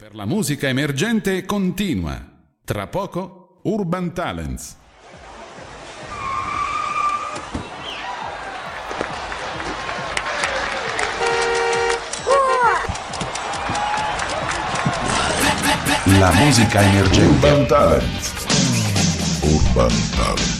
per la musica emergente continua. Tra poco Urban Talents. La musica emergente. Urban Talents. Urban Talents.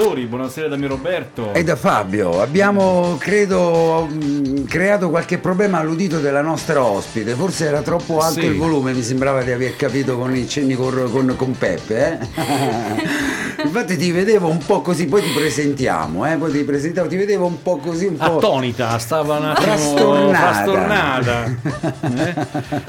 Ascoltatori, buonasera da mio Roberto. E da Fabio, abbiamo credo mh, creato qualche problema all'udito della nostra ospite, forse era troppo alto Sì. il volume, mi sembrava di aver capito con i cenni con, con- con Peppe. eh. Infatti ti vedevo un po' così, poi ti presentiamo, eh, poi ti presentiamo, ti vedevo un po' così, un po'... Attonita, stava un attimo Frastornata. Eh?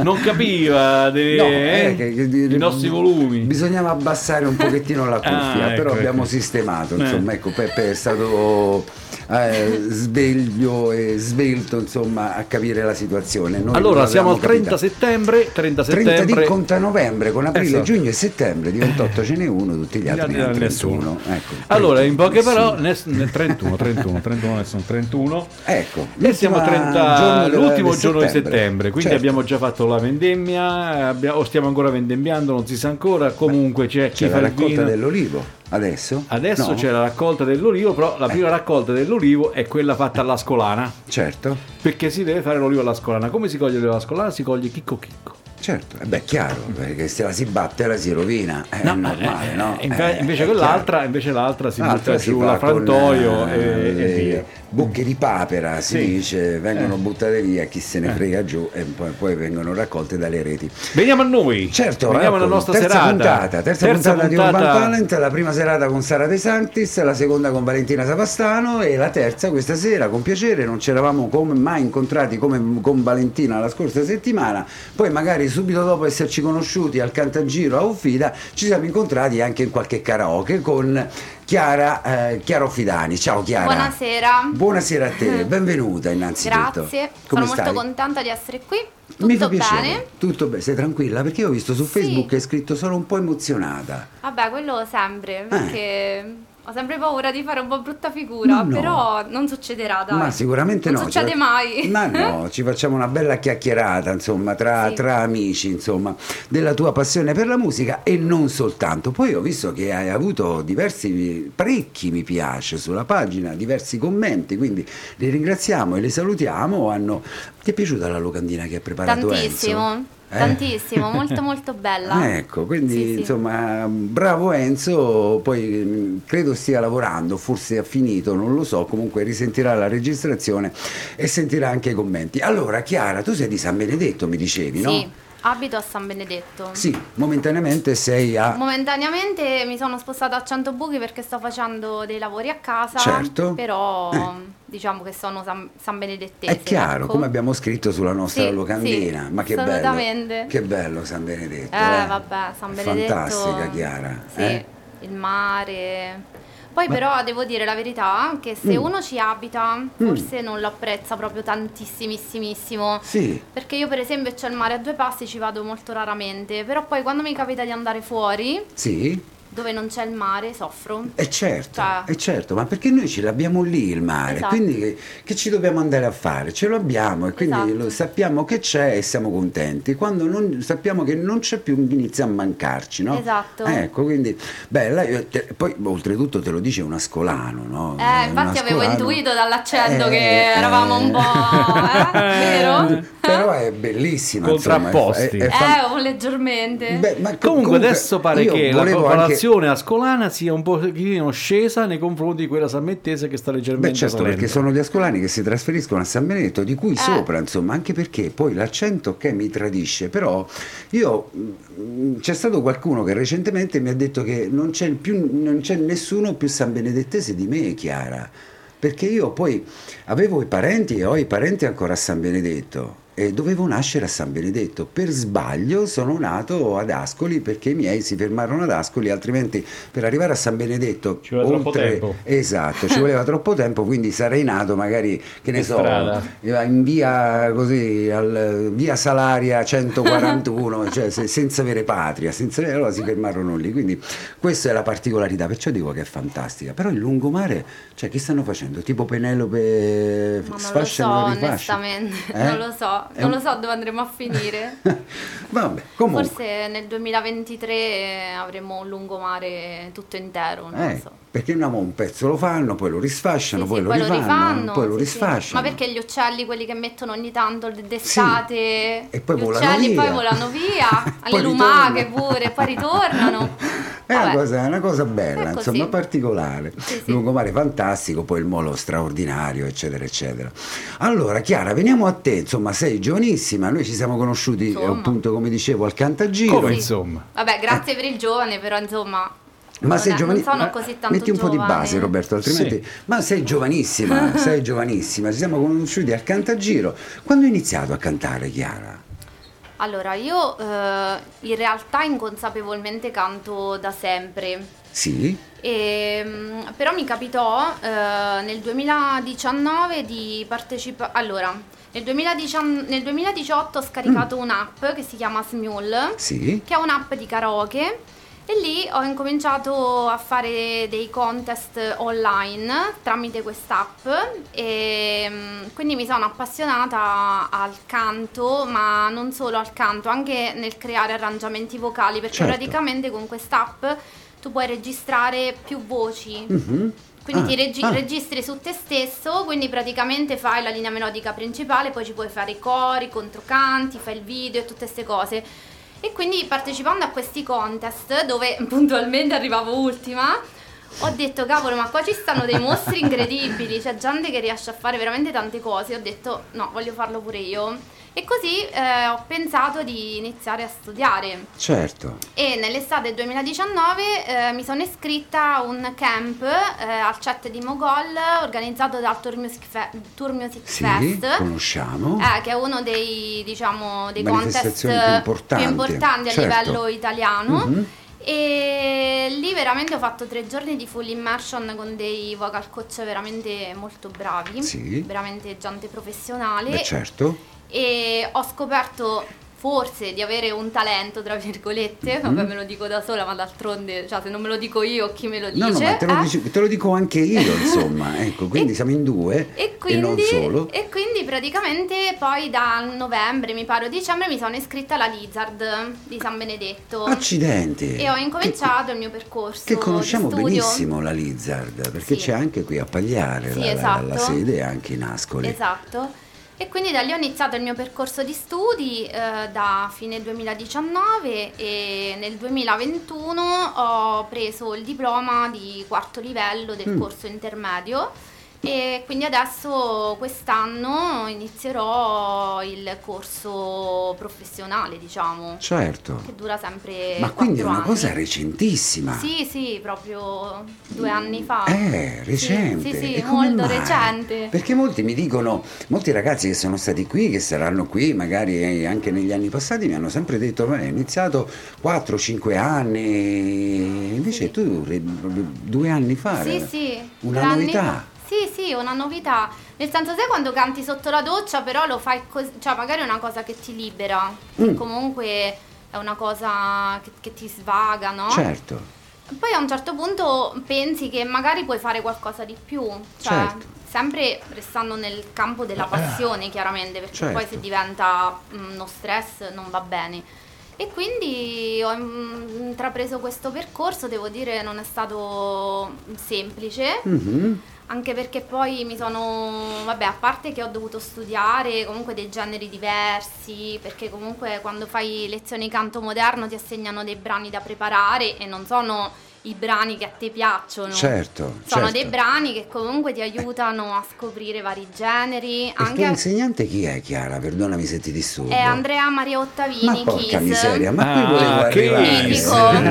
Non capiva dei, No, eh, eh, che- che- dei nostri volumi. Bisognava abbassare un pochettino la cuffia, Ah, però ecco, abbiamo ecco. sistemato. Eh. Insomma, ecco, Peppe è stato eh, sveglio e svelto insomma, a capire la situazione. Noi Allora, siamo al l'avevamo 30 capita. settembre, 30 30 di settembre. conta novembre con aprile, Esatto. giugno e settembre di 28 ce n'è uno, tutti gli altri ne hanno nessuno. 31. Ecco, Allora, in poche nessuno. parole, nel, nel 31, 31, 31, adesso sono 31. Ecco, E siamo al l'ultima 30 giorno l'ultimo del giorno di settembre, quindi Certo. abbiamo già fatto la vendemmia, abbia- o stiamo ancora vendemmiando, non si sa ancora. Comunque c'è chi C'è fa la il raccolta vino. dell'olivo adesso? Adesso No? c'è la raccolta dell'olivo, però la prima raccolta dell'olivo è quella fatta alla scolana, Certo, perché si deve fare l'olivo alla scolana. Come si coglie l'olivo alla scolana? Si coglie chicco chicco. certo, eh beh, è chiaro, perché se la si batte la si rovina, è normale, eh, no? eh, inve- Eh, invece quell'altra, invece l'altra si butta giù la frantoio e, e le via. Bucche di papera si Sì. dice, vengono Eh. buttate via, chi se ne frega giù e poi, poi vengono raccolte dalle reti. Veniamo a noi. Certo, veniamo ecco, alla nostra terza serata. puntata, terza, puntata, di Urban Talent, la prima serata con Sara De Santis, la seconda con Valentina Savastano e la terza questa sera con piacere, non ci eravamo come mai incontrati come con Valentina la scorsa settimana, poi magari subito dopo esserci conosciuti al Cantagiro a Uffida ci siamo incontrati anche in qualche karaoke con Chiara, eh, Chiara Offidani. Ciao Chiara. Buonasera. Buonasera a te, benvenuta innanzitutto. Grazie, Come sono stai? molto contenta di essere qui. Tutto Mi fa piacere. bene? Tutto bene, sei tranquilla? Perché io ho visto su Sì. Facebook che hai scritto sono un po' emozionata. Vabbè, quello sempre, perché ho sempre paura di fare un po' brutta figura, no. però non succederà, dai. Ma sicuramente non no. succede ci- mai. Ma no, ci facciamo una bella chiacchierata, insomma, tra, Sì. tra amici, insomma, della tua passione per la musica e non soltanto. Poi ho visto che hai avuto diversi, parecchi mi piace sulla pagina, diversi commenti, quindi li ringraziamo e li salutiamo. Hanno... Ti è piaciuta la locandina che ha preparato Tantissimo, Enzo? Eh? tantissimo, molto molto bella. Ecco, quindi Sì, sì. insomma, bravo Enzo, poi mh, credo stia lavorando, forse ha finito, non lo so, comunque risentirà la registrazione e sentirà anche i commenti. Allora, Chiara, tu sei di San Benedetto, mi dicevi, no? Abito a San Benedetto. Sì, momentaneamente sei a... Momentaneamente mi sono spostata a Centobuchi perché sto facendo dei lavori a casa, Certo. però Eh. diciamo che sono San, San Benedettese. È chiaro, ecco. come abbiamo scritto sulla nostra Sì, locandina, sì, ma che bello, che bello San Benedetto. Eh, vabbè, San Benedetto. Fantastica Chiara. Sì, eh? il mare. Poi Ma- però devo dire la verità che se Mm. uno ci abita, forse non lo apprezza proprio tantissimissimo. Sì, Perché io per esempio c'è il mare a due passi, ci vado molto raramente, però poi quando mi capita di andare fuori, sì, dove non c'è il mare, soffro. è certo, Cioè- è certo, ma perché noi ce l'abbiamo lì il mare, Esatto. quindi che, che ci dobbiamo andare a fare? Ce lo abbiamo e quindi Esatto. lo sappiamo che c'è e siamo contenti. Quando non, sappiamo che non c'è più inizia a mancarci, no? Esatto. Ecco, quindi bella, io te- poi oltretutto te lo dice un ascolano, no? Eh, infatti avevo intuito dall'accento Eh, che eravamo un po', eh, vero? Però è bellissima, insomma, è- Contrapposti. è- è fan- Eh, leggermente. Beh, ma co- Comunque, adesso pare che la volevo anche- popolazione ascolana sia un pochino scesa nei confronti di quella sammettese che sta leggermente Beh certo salendo. perché sono gli ascolani che si trasferiscono a San Benedetto di Eh. cui sopra insomma anche perché poi l'accento che mi tradisce però io mh, c'è stato qualcuno che recentemente mi ha detto che non c'è, più, non c'è nessuno più San Benedettese di me Chiara perché io poi avevo i parenti e ho i parenti ancora a San Benedetto eh, dovevo nascere a San Benedetto. Per sbaglio sono nato ad Ascoli perché i miei si fermarono ad Ascoli, altrimenti per arrivare a San Benedetto Ci voleva troppo tempo. Esatto, ci voleva troppo tempo, quindi sarei nato magari, che ne In so, strada. in via così, al, via Salaria 141, cioè se- senza avere patria, senza avere, allora si fermarono lì. Quindi questa è la particolarità, perciò dico che è fantastica. Però il lungomare, cioè che stanno facendo? Tipo Penelope Ma non lo so, onestamente, Eh? non lo so, non lo so dove andremo a finire. Vabbè, comunque. Forse nel 2023 avremo un lungomare tutto intero, non Eh, lo so. perché no, un pezzo lo fanno, poi lo risfasciano, Sì, poi, sì, lo, rifanno, poi lo sì, sì. risfasciano. Ma perché gli uccelli, quelli che mettono ogni tanto d'estate, E poi gli volano uccelli via. poi volano via, Poi alle lumache pure, poi ritornano. È una cosa, è una cosa bella, insomma, particolare. Sì, sì. Lungomare fantastico, poi il molo straordinario, eccetera, eccetera. Allora, Chiara, veniamo a te, insomma, sei giovanissima, noi ci siamo conosciuti, eh, Insomma. appunto, come dicevo, al Cantagiro. Come Sì. insomma? Vabbè, grazie per il giovane, però insomma... Ma sei è- giovanissima? Non sono così tanto Metti un po' di giovane. base, Roberto, altrimenti. Ma sei giovanissima, sei giovanissima. Ci siamo conosciuti al Cantagiro. Quando hai iniziato a cantare, Chiara? Allora, io eh, in realtà inconsapevolmente canto da sempre. Sì? Ehm, però mi capitò eh, nel 2019 di partecipare. Allora, nel, 2019 nel 2018 ho scaricato Mm. un'app che si chiama Smule, Sì? che è un'app di karaoke. E lì ho incominciato a fare dei contest online tramite quest'app e mm, quindi mi sono appassionata al canto, ma non solo al canto, anche nel creare arrangiamenti vocali, perché Certo. praticamente con quest'app tu puoi registrare più voci. Mhm. Quindi Ah, ti regi- ah. registri su te stesso, quindi praticamente fai la linea melodica principale, poi ci puoi fare i cori, i controcanti, fai il video e tutte queste cose. E quindi partecipando a questi contest, dove puntualmente arrivavo ultima, ho detto cavolo, ma qua ci stanno dei mostri incredibili, c'è gente che riesce a fare veramente tante cose. Ho detto no, voglio farlo pure io. E così eh, ho pensato di iniziare a studiare. Certo. E nell'estate 2019 eh, mi sono iscritta a un camp eh, al chat di Mogol organizzato dal Tour Music, Fe- Tour Music Sì, Fest. conosciamo. eh, che è uno dei, diciamo, dei contest più importanti, importanti a certo. livello italiano. Mhm. E lì veramente ho fatto tre giorni di full immersion con dei vocal coach veramente molto bravi, Sì. veramente gente professionale Beh, certo. E ho scoperto forse di avere un talento, tra virgolette, Mhm. vabbè me lo dico da sola, ma d'altronde, cioè se non me lo dico io, chi me lo dice? No, no, ma te lo, eh? dici- te lo dico anche io, insomma. Ecco, quindi E- siamo in due E e non quindi, solo. e quindi praticamente poi da novembre, mi pare, o dicembre, mi sono iscritta alla Lizard di San Benedetto. Accidenti. E ho Che- incominciato il mio percorso Che conosciamo benissimo la Lizard, perché Sì. c'è anche qui a Pagliare Sì, la, la- esatto. la sede e anche in Ascoli. Esatto. E quindi da lì ho iniziato il mio percorso di studi eh, da fine 2019 e nel 2021 ho preso il diploma di quarto livello del Mm. corso intermedio e quindi adesso quest'anno inizierò il corso professionale, diciamo, Certo. che dura sempre Ma quindi è una cosa anni. recentissima. Sì, sì, proprio due anni fa. Eh, recente. Sì, sì, sì, molto mai? recente. Perché molti mi dicono, molti ragazzi che sono stati qui, che saranno qui magari anche negli anni passati, mi hanno sempre detto, "Beh, è iniziato 4-5 anni, invece Sì. tu due anni fa. Sì, sì. Una novità. Sì, sì, una novità. Nel senso, sai quando canti sotto la doccia, però lo fai così, cioè magari è una cosa che ti libera, Mm. comunque è una cosa che, che ti svaga, no? Certo. Poi a un certo punto pensi che magari puoi fare qualcosa di più, cioè Certo. sempre restando nel campo della passione, chiaramente, perché Certo. poi se diventa mm, uno stress non va bene. E quindi ho intrapreso questo percorso, devo dire non è stato semplice, Mhm. Anche perché poi mi sono, vabbè, a parte che ho dovuto studiare comunque dei generi diversi, perché comunque quando fai lezioni canto moderno ti assegnano dei brani da preparare e non sono i brani che a te piacciono. Certo, Sono certo. dei brani che comunque ti aiutano a scoprire vari generi. Il tuo Anche insegnante chi è, Chiara? Perdonami se ti disturbo. è Andrea Maria Ma Ottavini, porca Kiss. miseria, ma qui Ah, volevo Kiss. arrivare.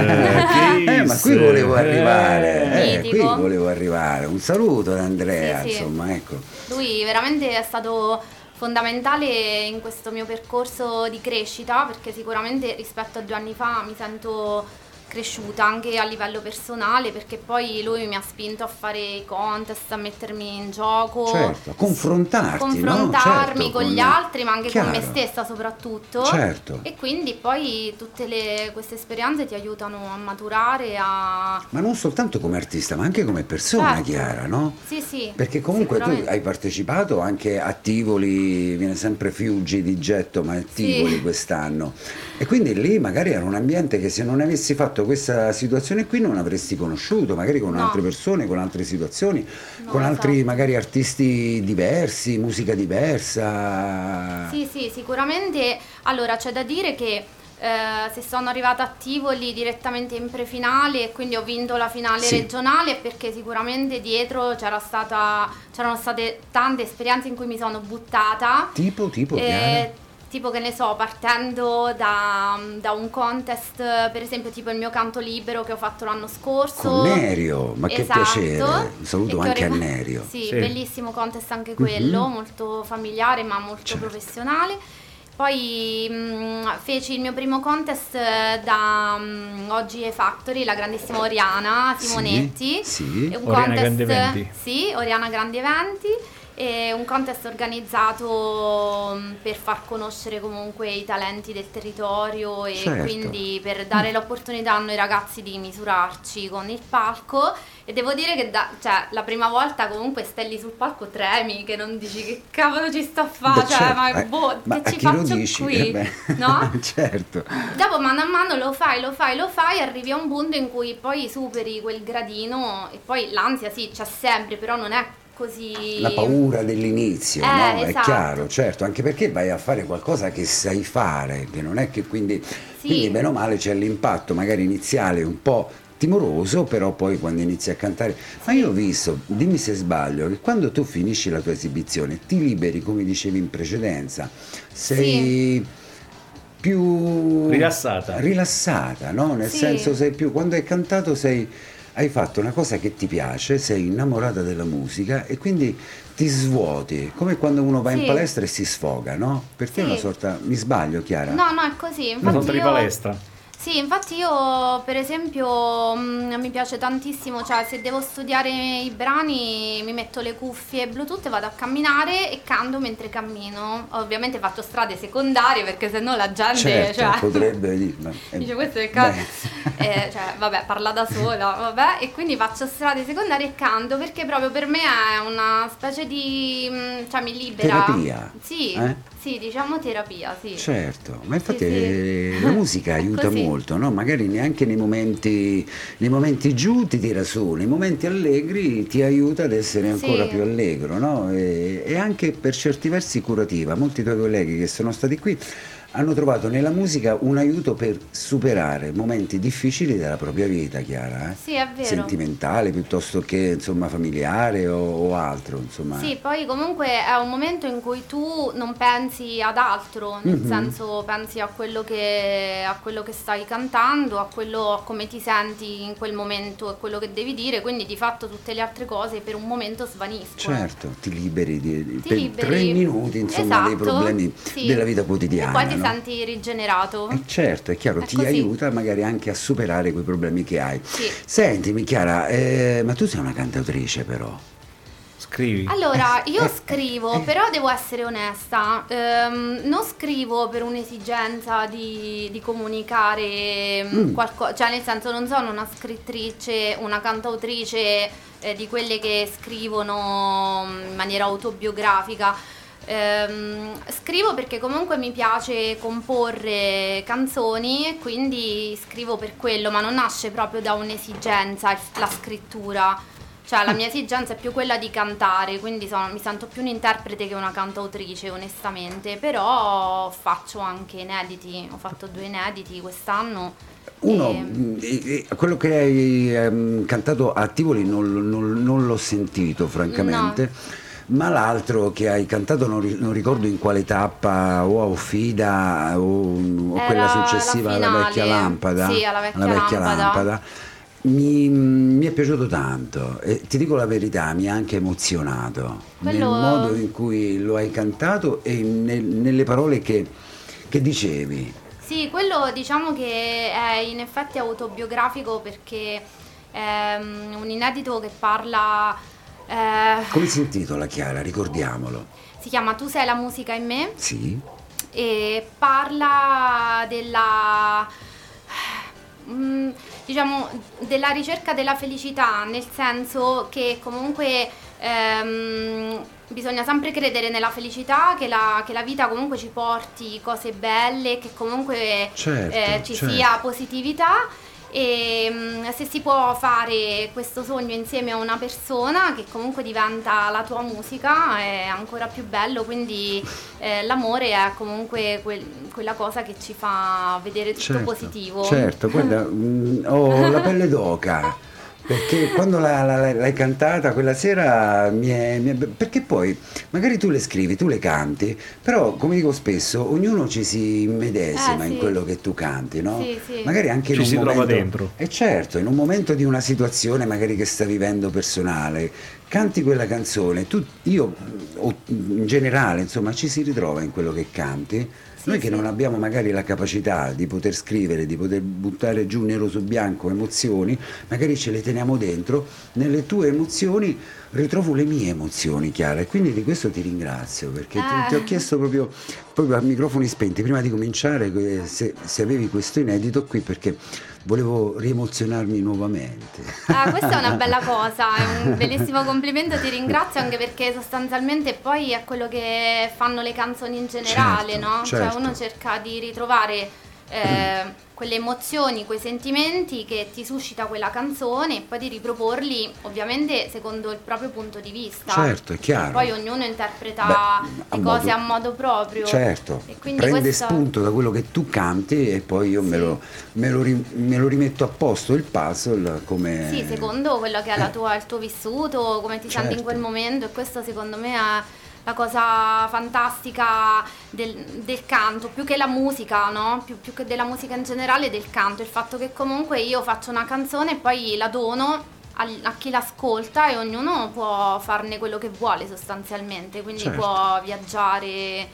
Mitico. Eh, ma qui volevo arrivare. Eh, qui volevo arrivare. Un saluto ad Andrea, Sì, sì. insomma, ecco. Lui veramente è stato fondamentale in questo mio percorso di crescita perché sicuramente rispetto a due anni fa mi sento cresciuta anche a livello personale perché poi lui mi ha spinto a fare i contest, a mettermi in gioco, certo, a confrontarti, confrontarmi no? certo, con gli altri ma anche chiaro. con me stessa soprattutto certo. e quindi poi tutte le, queste esperienze ti aiutano a maturare, a... Ma non soltanto come artista ma anche come persona Certo. Chiara, no? Sì, sì. Perché comunque tu hai partecipato anche a Tivoli, viene sempre Fiuggi di getto, ma è Tivoli Sì. quest'anno. E quindi lì magari era un ambiente che se non avessi fatto questa situazione qui non avresti conosciuto, magari con No. altre persone, con altre situazioni, No, con altri esatto. magari artisti diversi, musica diversa. Sì, sì, sicuramente. Allora, c'è da dire che eh, se sono arrivata a Tivoli direttamente in prefinale e quindi ho vinto la finale Sì. regionale perché sicuramente dietro c'era stata, c'erano state tante esperienze in cui mi sono buttata. Tipo, tipo, Eh? Tipo che ne so, partendo da, da un contest, per esempio tipo il mio canto libero che ho fatto l'anno scorso. Con Nerio, ma che Esatto. piacere. Un saluto E che anche a rifa- Nerio. Sì, Sì. bellissimo contest anche quello, Mhm. molto familiare ma molto Certo. professionale. Poi mh, feci il mio primo contest eh, da mh, Oggi è Factory, la grandissima Oriana Simonetti. Sì, sì. Un Oriana contest, Grandi Eventi. Sì, Oriana Grandi Eventi. È un contest organizzato mh, per far conoscere comunque i talenti del territorio e Certo. quindi per dare l'opportunità a noi ragazzi di misurarci con il palco. E devo dire che da- cioè, la prima volta comunque stai lì sul palco tremi, che non dici che cavolo ci sto a fare, cioè, certo, ma, eh, boh, ma che ci faccio dici? qui? Eh No? certo. Dopo mano a mano lo fai, lo fai, lo fai, arrivi a un punto in cui poi superi quel gradino e poi l'ansia sì, c'è sempre, però non è così... La paura dell'inizio, Eh, no? È esatto. chiaro, certo, anche perché vai a fare qualcosa che sai fare, che non è che quindi, quindi bene o male c'è l'impatto magari iniziale un po' timoroso, però poi quando inizi a cantare. Ma io ho visto, dimmi se sbaglio, che quando tu finisci la tua esibizione ti liberi, come dicevi in precedenza, sei più Rilassata. rilassata, no? Nel Sì. senso sei più quando hai cantato sei hai fatto una cosa che ti piace, sei innamorata della musica e quindi ti svuoti, come quando uno va in Sì. palestra e si sfoga, no? Per te è Sì. una sorta mi sbaglio, Chiara? No, no, è così. Una sorta di io- palestra. Sì, infatti io per esempio mh, mi piace tantissimo, cioè se devo studiare i brani mi metto le cuffie Bluetooth, vado a camminare e canto mentre cammino. Ovviamente faccio strade secondarie perché sennò la gente Certo, cioè, potrebbe dire, ma- eh, dice questo è ca- beh. eh, cioè, vabbè, parla da sola, vabbè, e quindi faccio strade secondarie e canto perché proprio per me è una specie di mh, cioè mi libera. Terapia, Sì, eh? Sì, diciamo terapia, sì. Certo, ma infatti Sì, sì. eh, la musica aiuta così. molto, no? magari neanche nei momenti, nei momenti giù ti tira su, nei momenti allegri ti aiuta ad essere ancora Sì. più allegro no? e, e anche per certi versi curativa. Molti tuoi colleghi che sono stati qui hanno trovato nella musica un aiuto per superare momenti difficili della propria vita, Chiara, eh? Sì, è vero. sentimentale piuttosto che insomma familiare o, o altro. Insomma. Sì, poi comunque è un momento in cui tu non pensi ad altro, nel Mhm. senso pensi a quello, che, a quello che stai cantando, a quello a come ti senti in quel momento e quello che devi dire, quindi di fatto tutte le altre cose per un momento svaniscono. Certo, ti liberi di, Ti per liberi. tre minuti insomma, dei Esatto, problemi sì. della vita quotidiana. Senti rigenerato. Eh, certo, è chiaro, È ti così. aiuta magari anche a superare quei problemi che hai. Sì. Sentimi Chiara, eh, ma tu sei una cantautrice però. Scrivi. Allora, io Eh, scrivo, eh. però devo essere onesta, ehm, non scrivo per un'esigenza di, di comunicare Mm. qualcosa, cioè nel senso non sono una scrittrice, una cantautrice eh, di quelle che scrivono in maniera autobiografica. Ehm, scrivo perché comunque mi piace comporre canzoni e quindi scrivo per quello, ma non nasce proprio da un'esigenza la scrittura. Cioè la mia esigenza è più quella di cantare, quindi sono- mi sento più un'interprete che una cantautrice onestamente, però faccio anche inediti, ho fatto due inediti quest'anno. Uno, e- mh, e- e quello che hai ehm, cantato a Tivoli non, non- non l'ho sentito francamente, ma l'altro che hai cantato non, ri- non ricordo in quale tappa, o a Offida o, o Era quella la successiva alla vecchia lampada. sì, alla vecchia alla vecchia lampada. lampada. Mi, mi è piaciuto tanto e ti dico la verità, mi ha anche emozionato Quello- nel modo in cui lo hai cantato e nel- nelle parole che, che dicevi. Sì, quello diciamo che è in effetti autobiografico perché è mm, un inedito che parla, eh, Come si intitola Chiara? Ricordiamolo. si chiama Tu sei la musica in me Sì? e parla della, mm, diciamo, della ricerca della felicità, nel senso che comunque ehm, bisogna sempre credere nella felicità, che la, che la vita comunque ci porti cose belle, che comunque Certo, eh, ci certo. sia positività. E mm, se si può fare questo sogno insieme a una persona che comunque diventa la tua musica è ancora più bello, quindi eh, l'amore è comunque quel- quella cosa che ci fa vedere tutto positivo. Certo, guarda, mm, ho la pelle d'oca. Perché quando la- la- l'hai cantata quella sera mi è, mi è- Perché poi magari tu le scrivi, tu le canti, però come dico spesso, ognuno ci si immedesima Eh, in sì. quello che tu canti, no? Sì, sì. Magari anche in Ci un si trova momento... dentro. E certo, in un momento di una situazione magari che sta vivendo personale, canti quella canzone, tu, io o in generale, insomma, ci si ritrova in quello che canti. Noi che non abbiamo magari la capacità di poter scrivere, di poter buttare giù nero su bianco emozioni, magari ce le teniamo dentro, nelle tue emozioni ritrovo le mie emozioni, Chiara, e quindi di questo ti ringrazio, perché ti, Ah. ti ho chiesto proprio, proprio a microfoni spenti, prima di cominciare, que- se, se avevi questo inedito qui, perché volevo riemozionarmi nuovamente. Ah, questa è una bella cosa, è un bellissimo complimento, ti ringrazio anche perché sostanzialmente poi è quello che fanno le canzoni in generale, Certo, no? Cioè certo. uno cerca di ritrovare eh, quelle emozioni, quei sentimenti che ti suscita quella canzone e poi di riproporli ovviamente secondo il proprio punto di vista. Certo, è chiaro. Poi ognuno interpreta Beh, le cose modo- a modo proprio. Certo, prende questa- spunto da quello che tu canti e poi io me, Sì. lo, me lo ri- me lo rimetto a posto il puzzle come... Sì, secondo quello che è la Eh. tua- il tuo vissuto, come ti senti in Certo. quel momento e questo secondo me è la cosa fantastica del, del canto, più che la musica, no? Più, più che della musica in generale, del canto, il fatto che comunque io faccio una canzone e poi la dono al- a chi l'ascolta e ognuno può farne quello che vuole sostanzialmente, quindi Certo. può viaggiare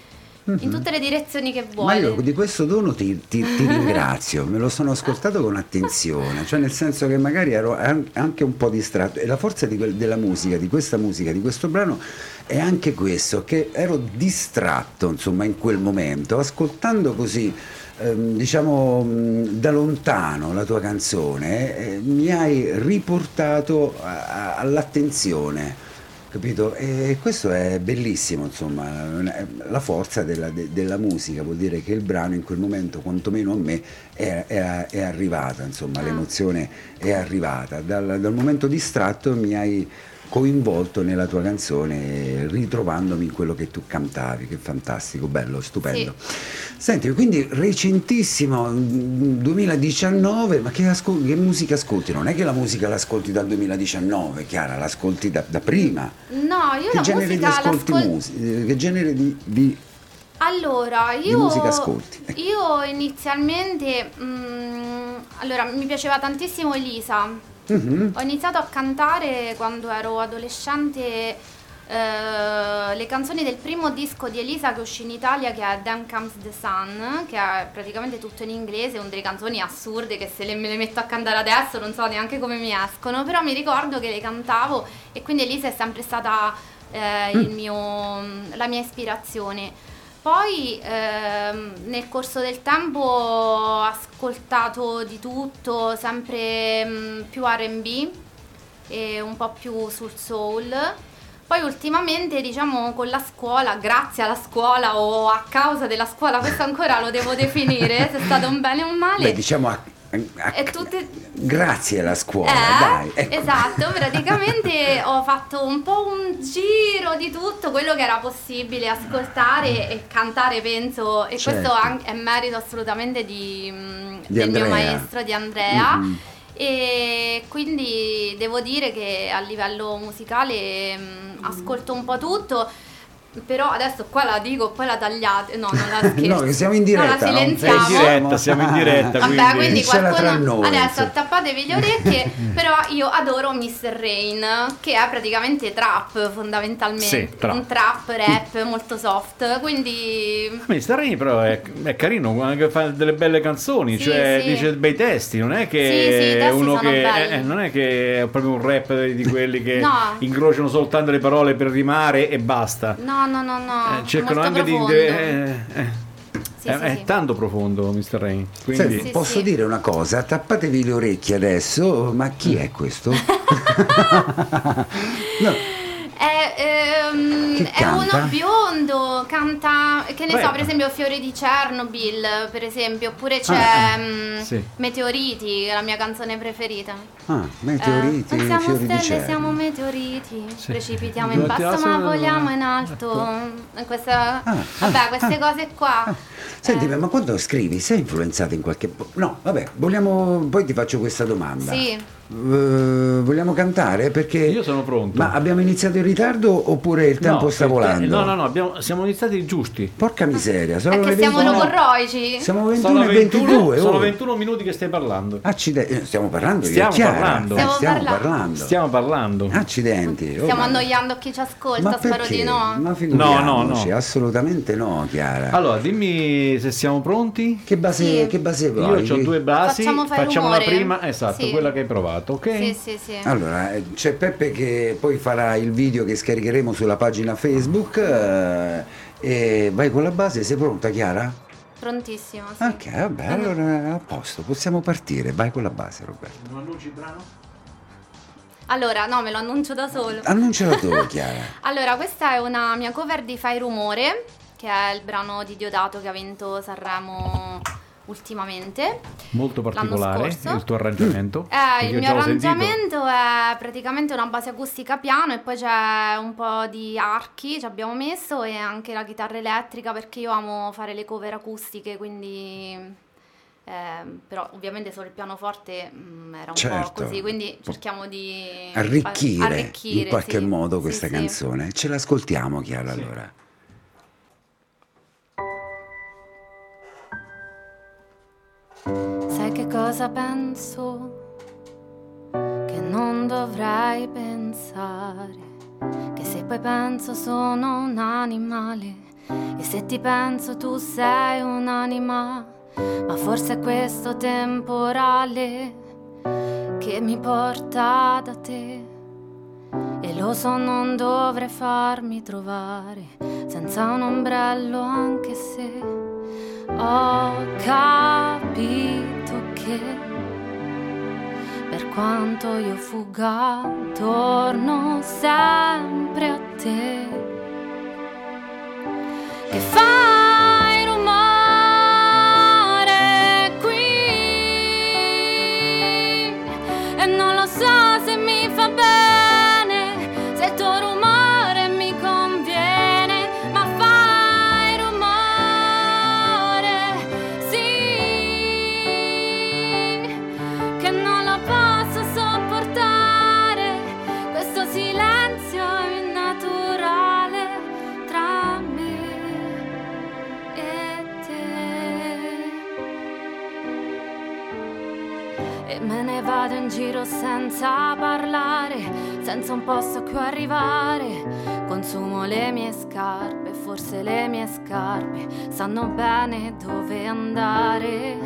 in tutte le direzioni che Ma vuole. io di questo dono ti, ti- ti ringrazio, me lo sono ascoltato con attenzione, cioè nel senso che magari ero an- anche un po' distratto e la forza quel- della musica, di questa musica, di questo brano è anche questo, che ero distratto insomma in quel momento, ascoltando così ehm, diciamo mh, da lontano la tua canzone, eh, mi hai riportato a- a- all'attenzione. Capito? E questo è bellissimo, insomma, la forza della, de- della musica vuol dire che il brano in quel momento, quantomeno a me, è, è- è arrivata, insomma, Ah. l'emozione è arrivata. Dal, dal momento distratto mi hai coinvolto nella tua canzone, ritrovandomi in quello che tu cantavi, che fantastico, bello, stupendo. Senti, quindi recentissimo, mm, 2019, ma che, ascol- che musica ascolti? Non è che la musica l'ascolti dal 2019, Chiara, l'ascolti da, da prima. No, io Che la genere di musica ascolti l'ascol- musica? Che genere di, di- Allora, Di io, musica ascolti? Ecco. io inizialmente, mm, allora, mi piaceva tantissimo Elisa. Mhm. Ho iniziato a cantare quando ero adolescente eh, le canzoni del primo disco di Elisa che uscì in Italia che è Then Comes the Sun, che è praticamente tutto in inglese, una delle canzoni assurde che se le, me le metto a cantare adesso non so neanche come mi escono, però mi ricordo che le cantavo e quindi Elisa è sempre stata eh, il mio, la mia ispirazione. Poi ehm, nel corso del tempo ho ascoltato di tutto, sempre mm, più RB e un po' più sul soul. Poi ultimamente, diciamo, con la scuola, grazie alla scuola o a causa della scuola, questo ancora lo devo definire, se è stato un bene o un male. Beh, diciamo a- E tutte- grazie alla scuola, Eh, dai. ecco. Esatto, praticamente ho fatto un po' un giro di tutto quello che era possibile ascoltare e cantare, penso, e Certo. questo è merito assolutamente di, mm, Di del mio Andrea. maestro, di Andrea. Mhm. E quindi devo dire che a livello musicale mm, ascolto un po' tutto. Però adesso qua la dico, poi la tagliate. No, non la scherzo. No, che siamo in diretta, No, la? È in silenziamo. diretta, siamo in diretta. Vabbè, quindi... tra qualcuno noi, adesso insomma. attappatevi le orecchie, però io adoro Mr. Rain, che è praticamente trap fondamentalmente, Sì, trap. un trap rap molto soft, quindi Mr. Rain però è, è carino, anche fa delle belle canzoni, Sì, cioè sì. dice bei testi, non è che Sì, sì, i è testi uno che belli. eh, non è che è proprio un rap di quelli che No. incrociano soltanto le parole per rimare e basta. no, no, no, no, Eh, cercano anche profondo. di eh, eh, Sì, è, sì, è sì. tanto profondo Mr. Rain. Quindi Senti, Sì, posso sì. dire una cosa? Tappatevi le orecchie adesso, ma chi è questo? No, È, ehm, Che è canta? uno biondo, canta, che ne Beh. so, per esempio Fiori di Chernobyl, per esempio, oppure c'è Ah, mm, sì. Meteoriti, che è la mia canzone preferita. ah, meteoriti, Eh, non siamo fiori di stelle, siamo meteoriti. Sì. Precipitiamo in basso, ma voliamo in alto. Questa- Ah, vabbè, queste cose qua. Senti, eh, ma quando scrivi sei influenzato in qualche... No, vabbè, vogliamo... Poi ti faccio questa domanda. Sì. Eh, vogliamo cantare? Perché... Io sono pronto. Ma abbiamo iniziato in ritardo oppure il tempo No, sta te- volando? No, no, no, abbiamo- siamo iniziati giusti. Porca miseria, sono le siamo 21. logorroici. Siamo 21 Sono e 21, 22. sono oh. 21 minuti che stai parlando. Accidenti, eh, stiamo parlando io Stiamo Chiara. parlando. Eh, Stiamo stiamo parlando. parlando. Stiamo parlando. Accidenti. oh, Stiamo ma- annoiando chi ci ascolta, Ma spero perché? di no. Ma No, no, no. assolutamente no, Chiara. Allora, dimmi se siamo pronti. che base, Sì. che base Io vuoi? ho due basi, Facciamo facciamo la prima, esatto, Sì. quella che hai provato, ok? Sì, sì, sì. Allora, eh, c'è Peppe che poi farà il video che scaricheremo sulla pagina Facebook eh, e vai con la base, sei pronta Chiara? Prontissimo, sì. Ok, vabbè, allora a posto, possiamo partire, vai con la base Roberto. Non annunci il brano? Allora, no, me lo annuncio da solo. Annunciala tu Chiara. Allora, questa è una mia cover di Fai Rumore, che è il brano di Diodato che ha vinto Sanremo ultimamente. Molto particolare il tuo arrangiamento. Eh, il io mio l'ho sentito. arrangiamento è praticamente una base acustica piano e poi c'è un po' di archi, ci abbiamo messo e anche la chitarra elettrica perché io amo fare le cover acustiche, quindi... ehm, però ovviamente solo il pianoforte mm, era un Certo. po' così, quindi cerchiamo di Arricchire, arricchire, in qualche sì. modo Sì, questa sì. canzone. Ce l'ascoltiamo Chiara allora. Sai che cosa penso? Che non dovrei pensare. Che se poi penso sono un animale. E se ti penso tu sei un'anima. Ma forse è questo temporale che mi porta da te. E lo so, non dovrei farmi trovare senza un ombrello anche se ho capito che per quanto io fugga torno sempre a te. Che fai rumore qui? E non lo so se mi fa bene senza un a cui arrivare. Consumo le mie scarpe, forse le mie scarpe sanno bene dove andare.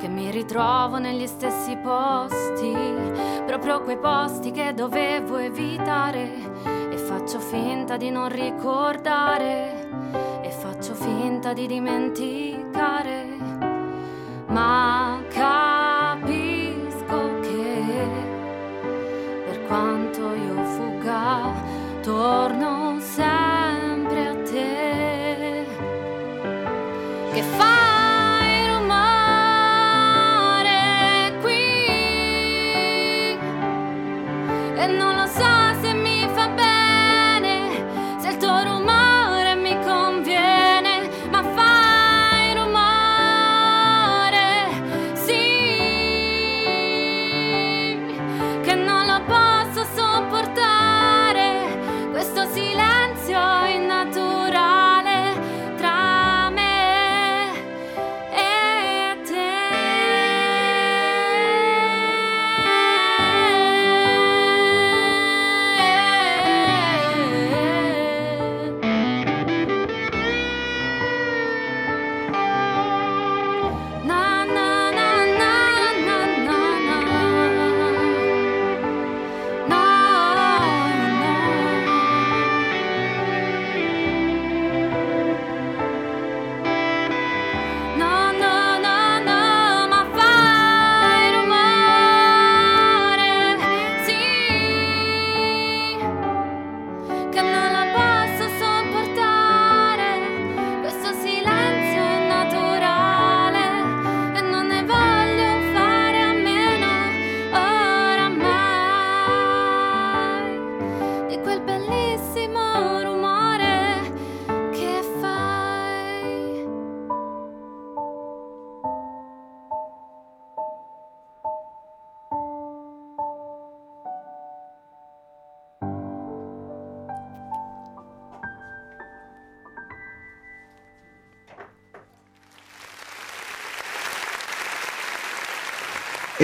Che mi ritrovo negli stessi posti, proprio quei posti che dovevo evitare. E faccio finta di non ricordare, e faccio finta di dimenticare ma capisco torno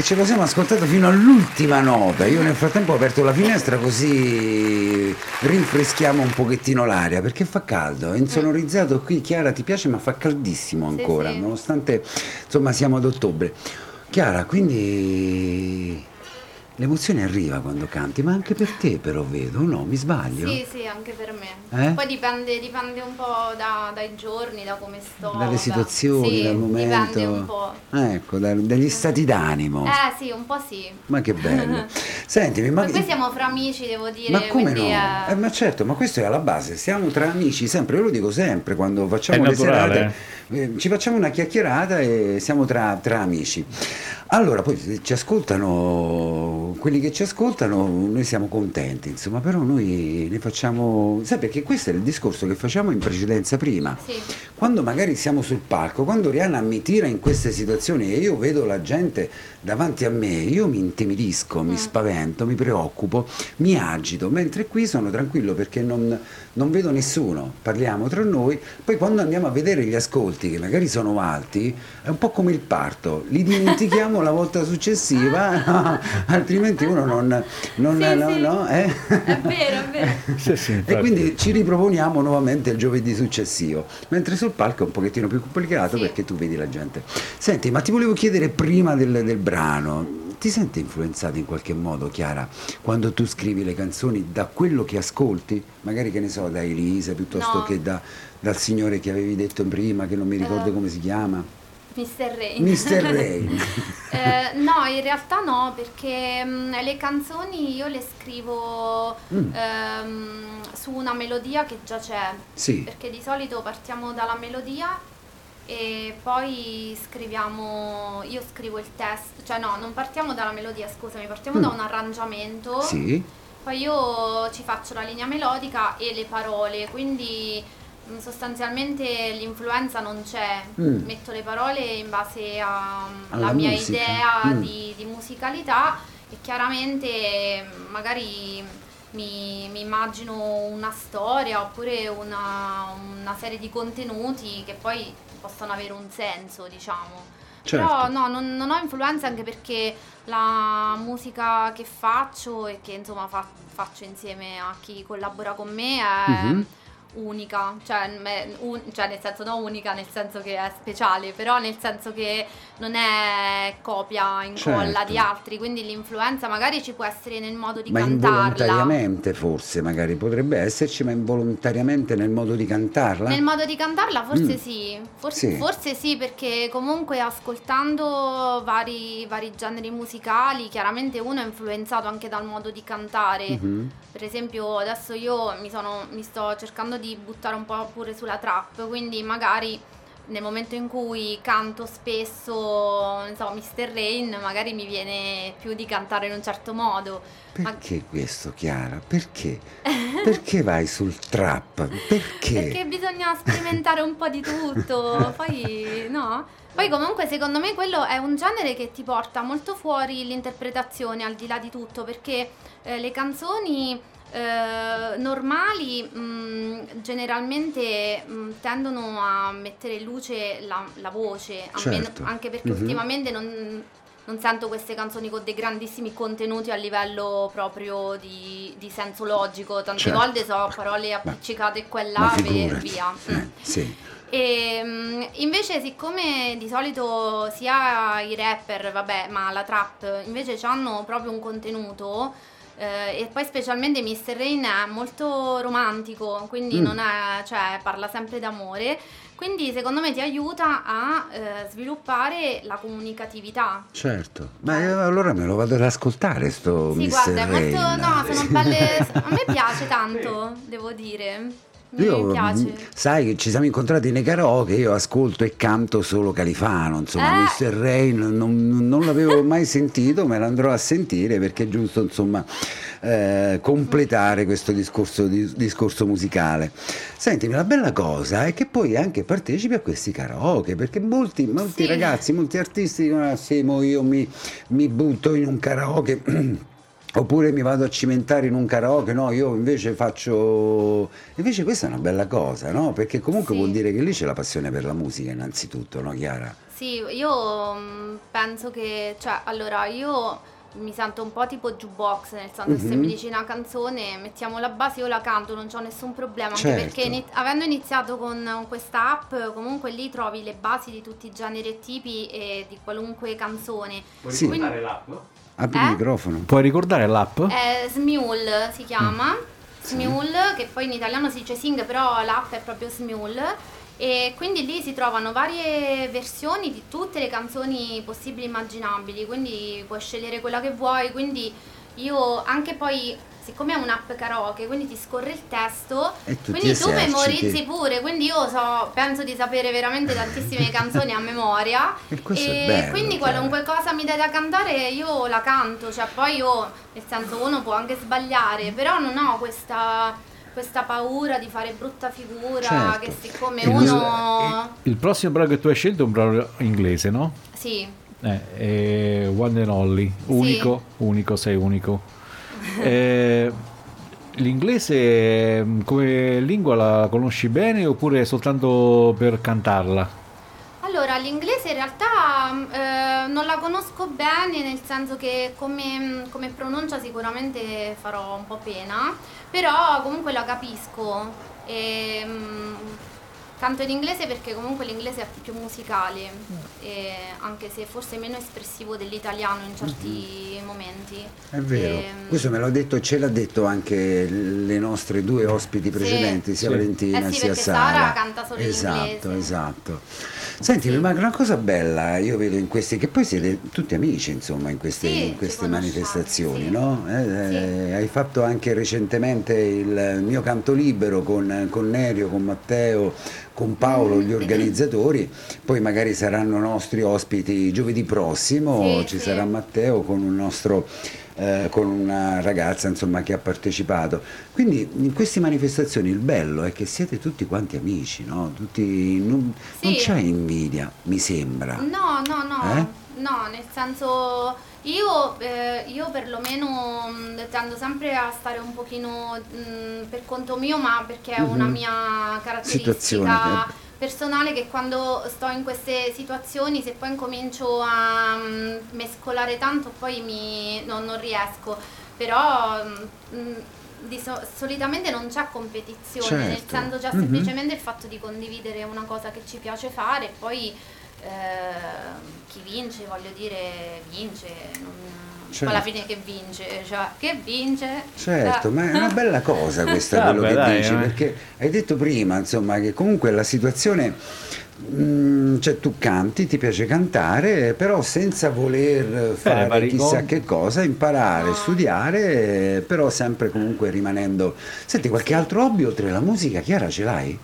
E ce lo siamo ascoltato fino all'ultima nota. Io nel frattempo ho aperto la finestra così rinfreschiamo un pochettino l'aria perché fa caldo. È insonorizzato qui, Chiara, ti piace, ma fa caldissimo ancora, Sì, sì. nonostante insomma siamo ad ottobre. Chiara, quindi l'emozione arriva quando canti, ma anche per te però vedo, no? Mi sbaglio? Sì, sì, anche per me. Eh? Poi dipende, dipende un po' da- dai giorni, da come sto. Dalle situazioni, Sì, dal momento. Dipende un po'. Ecco, da- dagli stati d'animo. Eh sì, un po' sì. Ma che bello. Sentimi, ma Poi siamo fra amici, devo dire. Ma come quindi, no? eh, Eh, ma certo, ma questo è alla base, siamo tra amici sempre, io lo dico sempre quando facciamo È le naturale. serate, eh, ci facciamo una chiacchierata e siamo tra, tra amici. Allora, poi se ci ascoltano, quelli che ci ascoltano, noi siamo contenti, insomma, però noi ne facciamo, sai perché questo è il discorso che facciamo in precedenza prima. Sì. Quando magari siamo sul palco, quando Rihanna mi tira in queste situazioni e io vedo la gente davanti a me, io mi intimidisco, mi spavento, mi preoccupo, mi agito, mentre qui sono tranquillo perché non, non vedo nessuno, parliamo tra noi, poi quando andiamo a vedere gli ascolti che magari sono alti, è un po' come il parto, li dimentichiamo la volta successiva, altrimenti uno non... non Sì, no, sì. no, eh? È vero, è vero. Sì, sì, E quindi ci riproponiamo nuovamente il giovedì successivo, mentre sul palco è un pochettino più complicato Sì. perché tu vedi la gente. Senti, ma ti volevo chiedere prima del, del brano, ti senti influenzato in qualche modo, Chiara, quando tu scrivi le canzoni da quello che ascolti? Magari che ne so, da Elisa piuttosto No. che da- dal signore che avevi detto prima, che non mi ricordo Eh. come si chiama. Mr. Rain. Mr. Rain. Eh, no, in realtà no, perché mm, le canzoni io le scrivo Mm. ehm, su una melodia che già c'è. Sì. Perché di solito partiamo dalla melodia e poi scriviamo, io scrivo il testo, cioè no, non partiamo dalla melodia, scusami, partiamo Mm. da un arrangiamento. Sì. Poi io ci faccio la linea melodica e le parole, quindi mh, sostanzialmente l'influenza non c'è. Mm. Metto le parole in base a- Alla mia musica. idea Mm. di, di musicalità e chiaramente magari mi, mi immagino una storia oppure una, una serie di contenuti che poi possono avere un senso, diciamo. Certo. Però no, non, non ho influenza anche perché la musica che faccio e che insomma fa- faccio insieme a chi collabora con me è Mhm. Unica, cioè, un- cioè nel senso non unica, nel senso che è speciale, però nel senso che non è copia, incolla Certo. di altri, quindi l'influenza magari ci può essere nel modo di Ma cantarla. involontariamente forse, magari potrebbe esserci, ma involontariamente nel modo di cantarla? Nel modo di cantarla forse Mm. sì. Forse, Sì. forse sì, perché comunque ascoltando vari, vari generi musicali, chiaramente uno è influenzato anche dal modo di cantare. Mhm. Per esempio, adesso io mi, sono, mi sto cercando di buttare un po' pure sulla trap, quindi magari nel momento in cui canto spesso, non so, Mr. Rain, magari mi viene più di cantare in un certo modo. Ma- Perché questo, Chiara? Perché? Perché vai sul trap? Perché? Perché bisogna sperimentare un po' di tutto, poi no? Poi comunque secondo me quello è un genere che ti porta molto fuori l'interpretazione al di là di tutto, perché eh, le canzoni eh, normali mh, generalmente mh, tendono a mettere in luce la, la voce, Certo. anche perché Mhm. ultimamente non, non sento queste canzoni con dei grandissimi contenuti a livello proprio di, di senso logico, tante Certo. volte so parole appiccicate qua e là e via. Eh, Mm. sì. E mm, invece siccome di solito sia i rapper, vabbè, ma la trap invece hanno proprio un contenuto eh, e poi specialmente Mr. Rain è molto romantico, quindi Mm. non è, cioè parla sempre d'amore, quindi secondo me ti aiuta a eh, sviluppare la comunicatività. Certo, ma io allora me lo vado ad ascoltare sto Sì, Mr. guarda, è molto, Rain. no, sono belle, a me piace tanto, devo dire. Mi Io, piace. mh, sai che ci siamo incontrati nei karaoke, io ascolto e canto solo Califano, insomma, Eh. Mr. Rain non, non l'avevo mai sentito, me l'andrò a sentire perché è giusto, insomma, eh, completare questo discorso, di- discorso musicale. Sentimi, la bella cosa è che poi anche partecipi a questi karaoke, perché molti, molti Sì. ragazzi, molti artisti dicono, ah, sì, mo io mi, mi butto in un karaoke. Oppure mi vado a cimentare in un karaoke, no, io invece faccio... Invece questa è una bella cosa, no? Perché comunque Sì. vuol dire che lì c'è la passione per la musica innanzitutto, no Chiara? Sì, io mm, penso che, cioè, allora io mi sento un po' tipo jukebox, nel senso che se Mhm. mi dici una canzone, mettiamo la base, io la canto, non c'ho nessun problema, anche Certo. perché ini- avendo iniziato con questa app, comunque lì trovi le basi di tutti i generi e tipi e di qualunque canzone. Puoi Sì. ricordare l'app? Apri Eh? il microfono. Puoi ricordare l'app? È Smule si chiama, Mm. Smule, che poi in italiano si dice Sing, però l'app è proprio Smule. E quindi lì si trovano varie versioni di tutte le canzoni possibili e immaginabili, quindi puoi scegliere quella che vuoi, quindi io anche poi, siccome è un'app karaoke, quindi ti scorre il testo, E tu quindi tu memorizzi pure, quindi io so, penso di sapere veramente tantissime canzoni a memoria E questo è bello, quindi qualunque cosa mi dai da cantare io la canto, cioè poi io, nel senso uno può anche sbagliare, però non ho questa, questa paura di fare brutta figura, Certo. che siccome E uno... Il prossimo brano che tu hai scelto è un brano inglese, no? Sì, Eh, One and Only, unico, unico, sei unico. Eh, l'inglese mm, come lingua la conosci bene oppure soltanto per cantarla? Allora, l'inglese in realtà mh, eh, non la conosco bene, nel senso che come, come pronuncia sicuramente farò un po' pena, però comunque la capisco. E, mh, canto in inglese perché comunque l'inglese è più musicale, e anche se forse meno espressivo dell'italiano in certi momenti. È vero, Ehm, questo me l'ha detto, ce l'ha detto anche le nostre due ospiti precedenti, sia Sì. Valentina Eh sì, sia Sara. Sara canta solo in esatto, inglese. Esatto, Senti, Sì. ma una cosa bella io vedo in questi, che poi siete tutti amici insomma in queste, Sì, in queste manifestazioni, sì. no? Eh, Sì. eh, hai fatto anche recentemente il mio canto libero con, con Nerio, con Matteo, con Paolo, gli organizzatori, poi magari saranno nostri ospiti giovedì prossimo, Sì, ci sì. sarà Matteo con un nostro eh, con una ragazza insomma che ha partecipato. Quindi in queste manifestazioni il bello è che siete tutti quanti amici, no? Tutti, non, non Sì. c'è invidia, mi sembra. No, no, no, Eh? no, nel senso io, eh, io perlomeno mh, tendo sempre a stare un pochino mh, per conto mio, ma perché è una Mhm. mia caratteristica eh. personale che quando sto in queste situazioni, se poi incomincio a mh, mescolare tanto, poi mi, non, non riesco. Però so- solitamente non c'è competizione, nel Certo. senso già Mhm. semplicemente il fatto di condividere una cosa che ci piace fare e poi eh, vince, voglio dire, vince. non- Certo. Alla fine che vince, cioè che vince. Certo, Eh. ma è una bella cosa questa Vabbè, quello che dai, dici, eh. perché hai detto prima, insomma, che comunque la situazione mm, cioè tu canti, ti piace cantare, però senza voler fare vari chissà che cosa, imparare, No. studiare, eh, però sempre comunque rimanendo. Senti, qualche altro hobby oltre alla musica, Chiara, ce l'hai?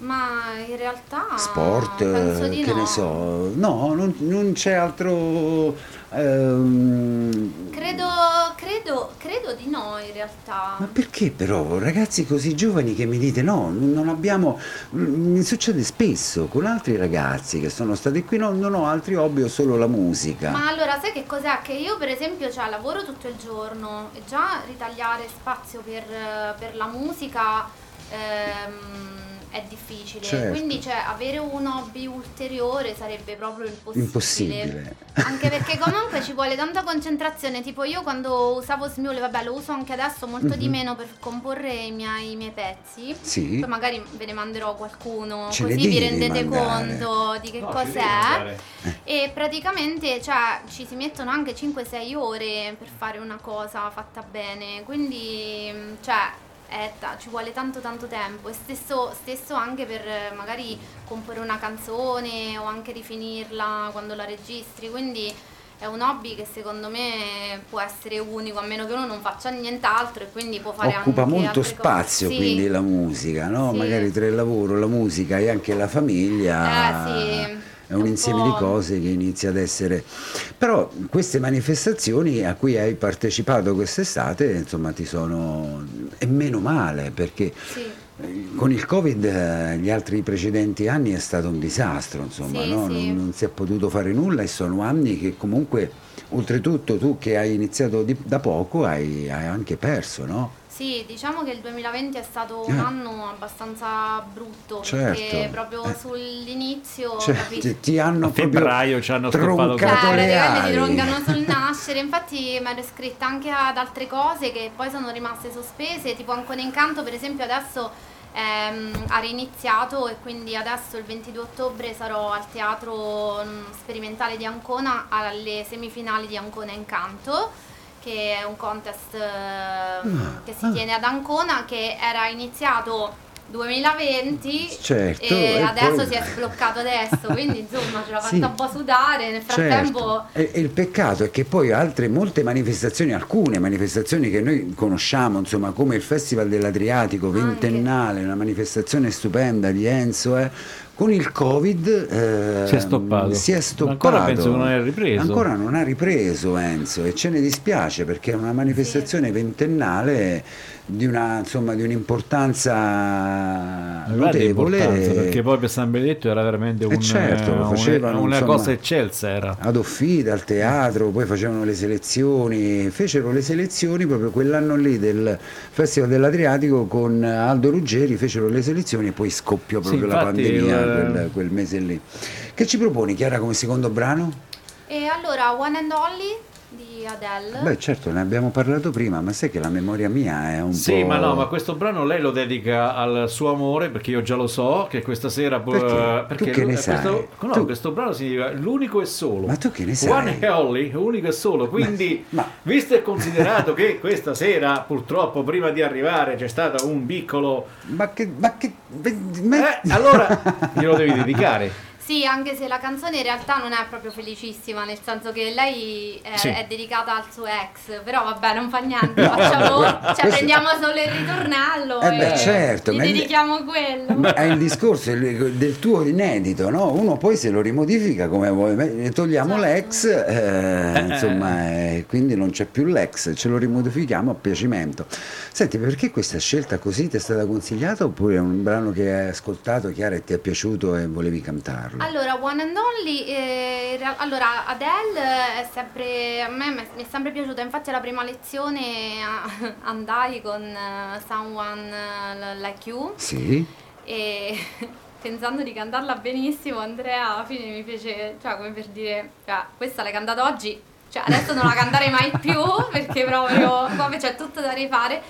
Ma in realtà Sport, eh, che no. ne so, no, non, non c'è altro. ehm, Credo, credo, credo di no in realtà. Ma perché però ragazzi così giovani che mi dite no, non abbiamo, mm, mi succede spesso con altri ragazzi che sono stati qui, no, non ho altri hobby, ho solo la musica. Ma allora sai che cos'è? Che io per esempio cioè, lavoro tutto il giorno e già ritagliare spazio per, per la musica ehm, è difficile. Certo. Quindi cioè, avere un hobby ulteriore sarebbe proprio impossibile. Impossibile. Anche perché comunque ci vuole tanta concentrazione. Tipo io quando usavo Smule, vabbè lo uso anche adesso molto di Mhm. meno per comporre i miei, i miei pezzi. Sì, Poi magari ve ne manderò qualcuno, Ce così vi rendete mandare. conto di che No, cos'è. E praticamente cioè, ci si mettono anche 5-6 ore per fare una cosa fatta bene, quindi cioè, ta- ci vuole tanto tanto tempo e stesso, stesso anche per eh, magari comporre una canzone o anche rifinirla quando la registri, quindi è un hobby che secondo me può essere unico a meno che uno non faccia nient'altro e quindi può fare occupa anche molto spazio. Sì. quindi la musica, no? Sì. Magari tra il lavoro, la musica e anche la famiglia. Eh, sì. È un Un insieme di cose che inizia ad essere. Però queste manifestazioni a cui hai partecipato quest'estate, insomma, ti sono. E meno male, perché Sì. con il Covid eh, gli altri precedenti anni è stato un disastro, insomma, Sì, no? sì. Non, non si è potuto fare nulla e sono anni che comunque oltretutto tu che hai iniziato di- da poco hai, hai anche perso, no? Sì, diciamo che il 2020 è stato un Eh. anno abbastanza brutto Certo. perché proprio Eh. sull'inizio Cioè, ti, ti hanno A febbraio ci hanno Cioè, troncato le praticamente ti ali. troncano sul nascere. Infatti mi ero iscritta anche ad altre cose che poi sono rimaste sospese, tipo Ancora Incanto, per esempio, adesso ehm, ha reiniziato e quindi adesso il 22 ottobre sarò al teatro mm, sperimentale di Ancona alle semifinali di Ancona Incanto che è un contest ehm, che si tiene ad Ancona che era iniziato 2020 Certo, e e adesso poi- si è sbloccato adesso quindi insomma ce l'ha Sì. fatta un po' sudare nel frattempo Certo. E, e il peccato è che poi altre molte manifestazioni, alcune manifestazioni che noi conosciamo, insomma, come il Festival dell'Adriatico Anche. ventennale, una manifestazione stupenda di Enzo, eh, con il Covid eh, Si è stoppato. si è stoppato. Ancora penso che non è ripreso. Ancora non ha ripreso Enzo e ce ne dispiace perché è una manifestazione ventennale di una insomma di un'importanza notevole importanza, perché poi per San Benedetto era veramente un, Eh certo, lo eh, facevano, una, una insomma, cosa eccelsa era. ad Offida, al teatro, poi facevano le selezioni, fecero le selezioni proprio quell'anno lì del Festival dell'Adriatico con Aldo Ruggeri, fecero le selezioni e poi scoppiò Sì, proprio la infatti, pandemia eh, quel, quel mese lì. Che ci proponi Chiara come secondo brano? e allora One and Only di Adele Beh certo, ne abbiamo parlato prima, ma sai che la memoria mia è un Sì, po'... ma no, ma questo brano lei lo dedica al suo amore, perché io già lo so che questa sera... Perché? Tu che ne questo, sai? No, Tu- questo brano significa l'unico e solo. Ma tu che ne One sai? and only, unico e solo. Quindi, Ma- visto e considerato che questa sera, purtroppo, prima di arrivare c'è stato un piccolo... Ma che... Ma che... ma- Eh, allora glielo devi dedicare. Sì, anche se la canzone in realtà non è proprio felicissima, nel senso che lei è, Sì. è dedicata al suo ex, però vabbè, non fa niente, facciamo, cioè prendiamo solo il ritornello Eh beh, e certo, dedichiamo quello. È il discorso del tuo inedito, no? Uno poi se lo rimodifica come vuole, ne togliamo Certo. l'ex, eh, insomma, eh, quindi non c'è più l'ex, ce lo rimodifichiamo a piacimento. Senti, perché questa scelta così ti è stata consigliata oppure è un brano che hai ascoltato, Chiara, e ti è piaciuto e volevi cantarlo? Allora, One and Only, eh, allora Adele è sempre, a me mi è- sempre piaciuta, infatti alla prima lezione andai con eh, Someone eh, Like You. Sì? e pensando di cantarla benissimo Andrea alla fine mi fece, cioè come per dire, cioè, questa l'hai cantata oggi, cioè adesso non la canterei mai più perché proprio come c'è tutto da rifare.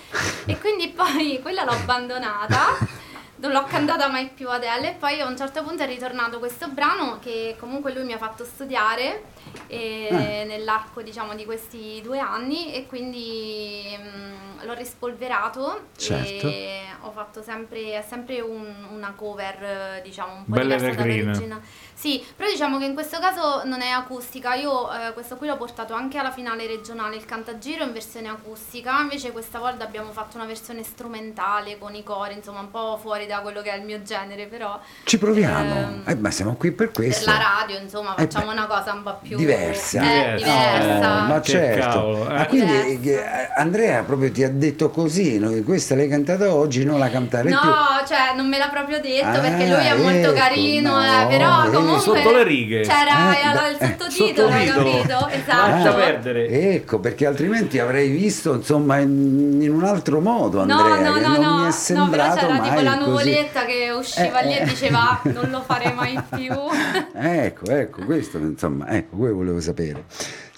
E quindi poi quella l'ho abbandonata non l'ho cantata mai più Adele. E poi a un certo punto è ritornato questo brano che comunque lui mi ha fatto studiare eh, nell'arco diciamo di questi due anni. E quindi mm, l'ho rispolverato. Certo. e ho fatto sempre, è sempre un- una cover diciamo un po' Bella diversa dall'originale. Sì, però diciamo che in questo caso non è acustica, io eh, questo qui l'ho portato anche alla finale regionale, il Cantagiro in versione acustica, invece questa volta abbiamo fatto una versione strumentale con i cori, insomma un po' fuori da quello che è il mio genere, però... Ci proviamo, ehm, eh, ma siamo qui per per questo. la radio, insomma, Eh facciamo una cosa un po' più diversa. Eh, Diversa. diversa. Oh, ma Che certo. cavolo, eh. Ma quindi Diversa. eh, Andrea proprio ti ha detto così, no? questa l'hai cantata oggi, non la cantare No, più. cioè non me l'ha proprio detto Ah, perché lui è molto ecco, carino, no, eh, però vedi. Comunque Sotto le righe. c'era Eh, era il eh, sottotitolo, hai sottotitolo. capito? Lascia Esatto. perdere. Ecco, perché altrimenti avrei visto insomma in, in un altro modo No, Andrea, no, che no, non no, mi è no, sembrato però c'era tipo la così. nuvoletta che usciva Eh, lì eh. e diceva "Ah, non lo farei mai più. Ecco, ecco, questo insomma, ecco, quello volevo sapere.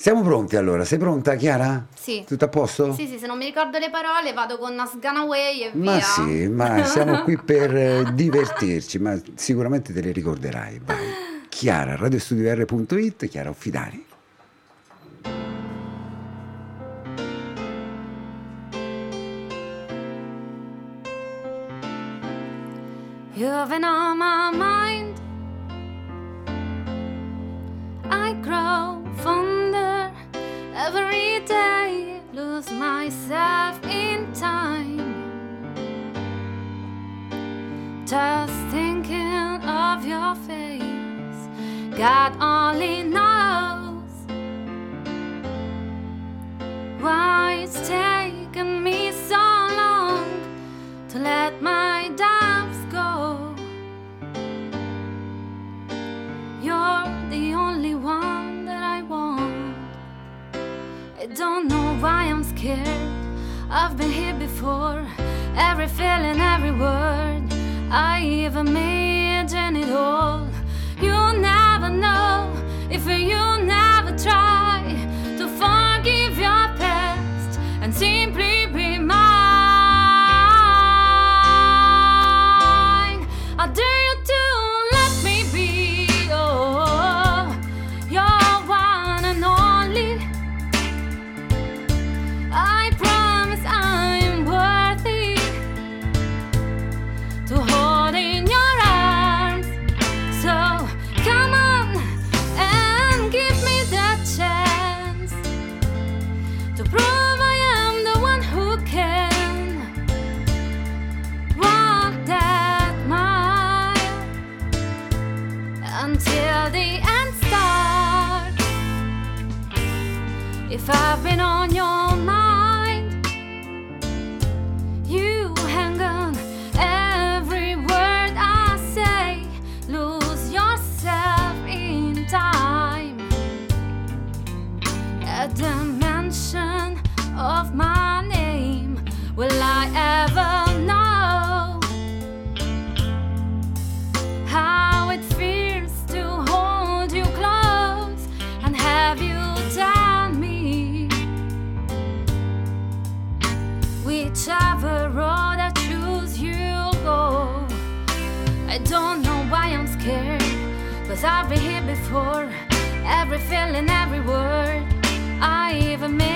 Siamo pronti allora, sei pronta Chiara? Sì. Tutto a posto? Sì, sì, se non mi ricordo le parole vado con Nas Gone Away e Ma via. sì, ma siamo qui per eh, divertirci, ma sicuramente te le ricorderai. Vai. Chiara, radiostudio.it, Chiara Offidani. You've been on my mind. I grow every day, lose myself in time. Just thinking of your face, God only knows why it's taken me so long to let my don't know why I'm scared. I've been here before, every feeling, every word. I even imagine it all. every feeling, every word I even made.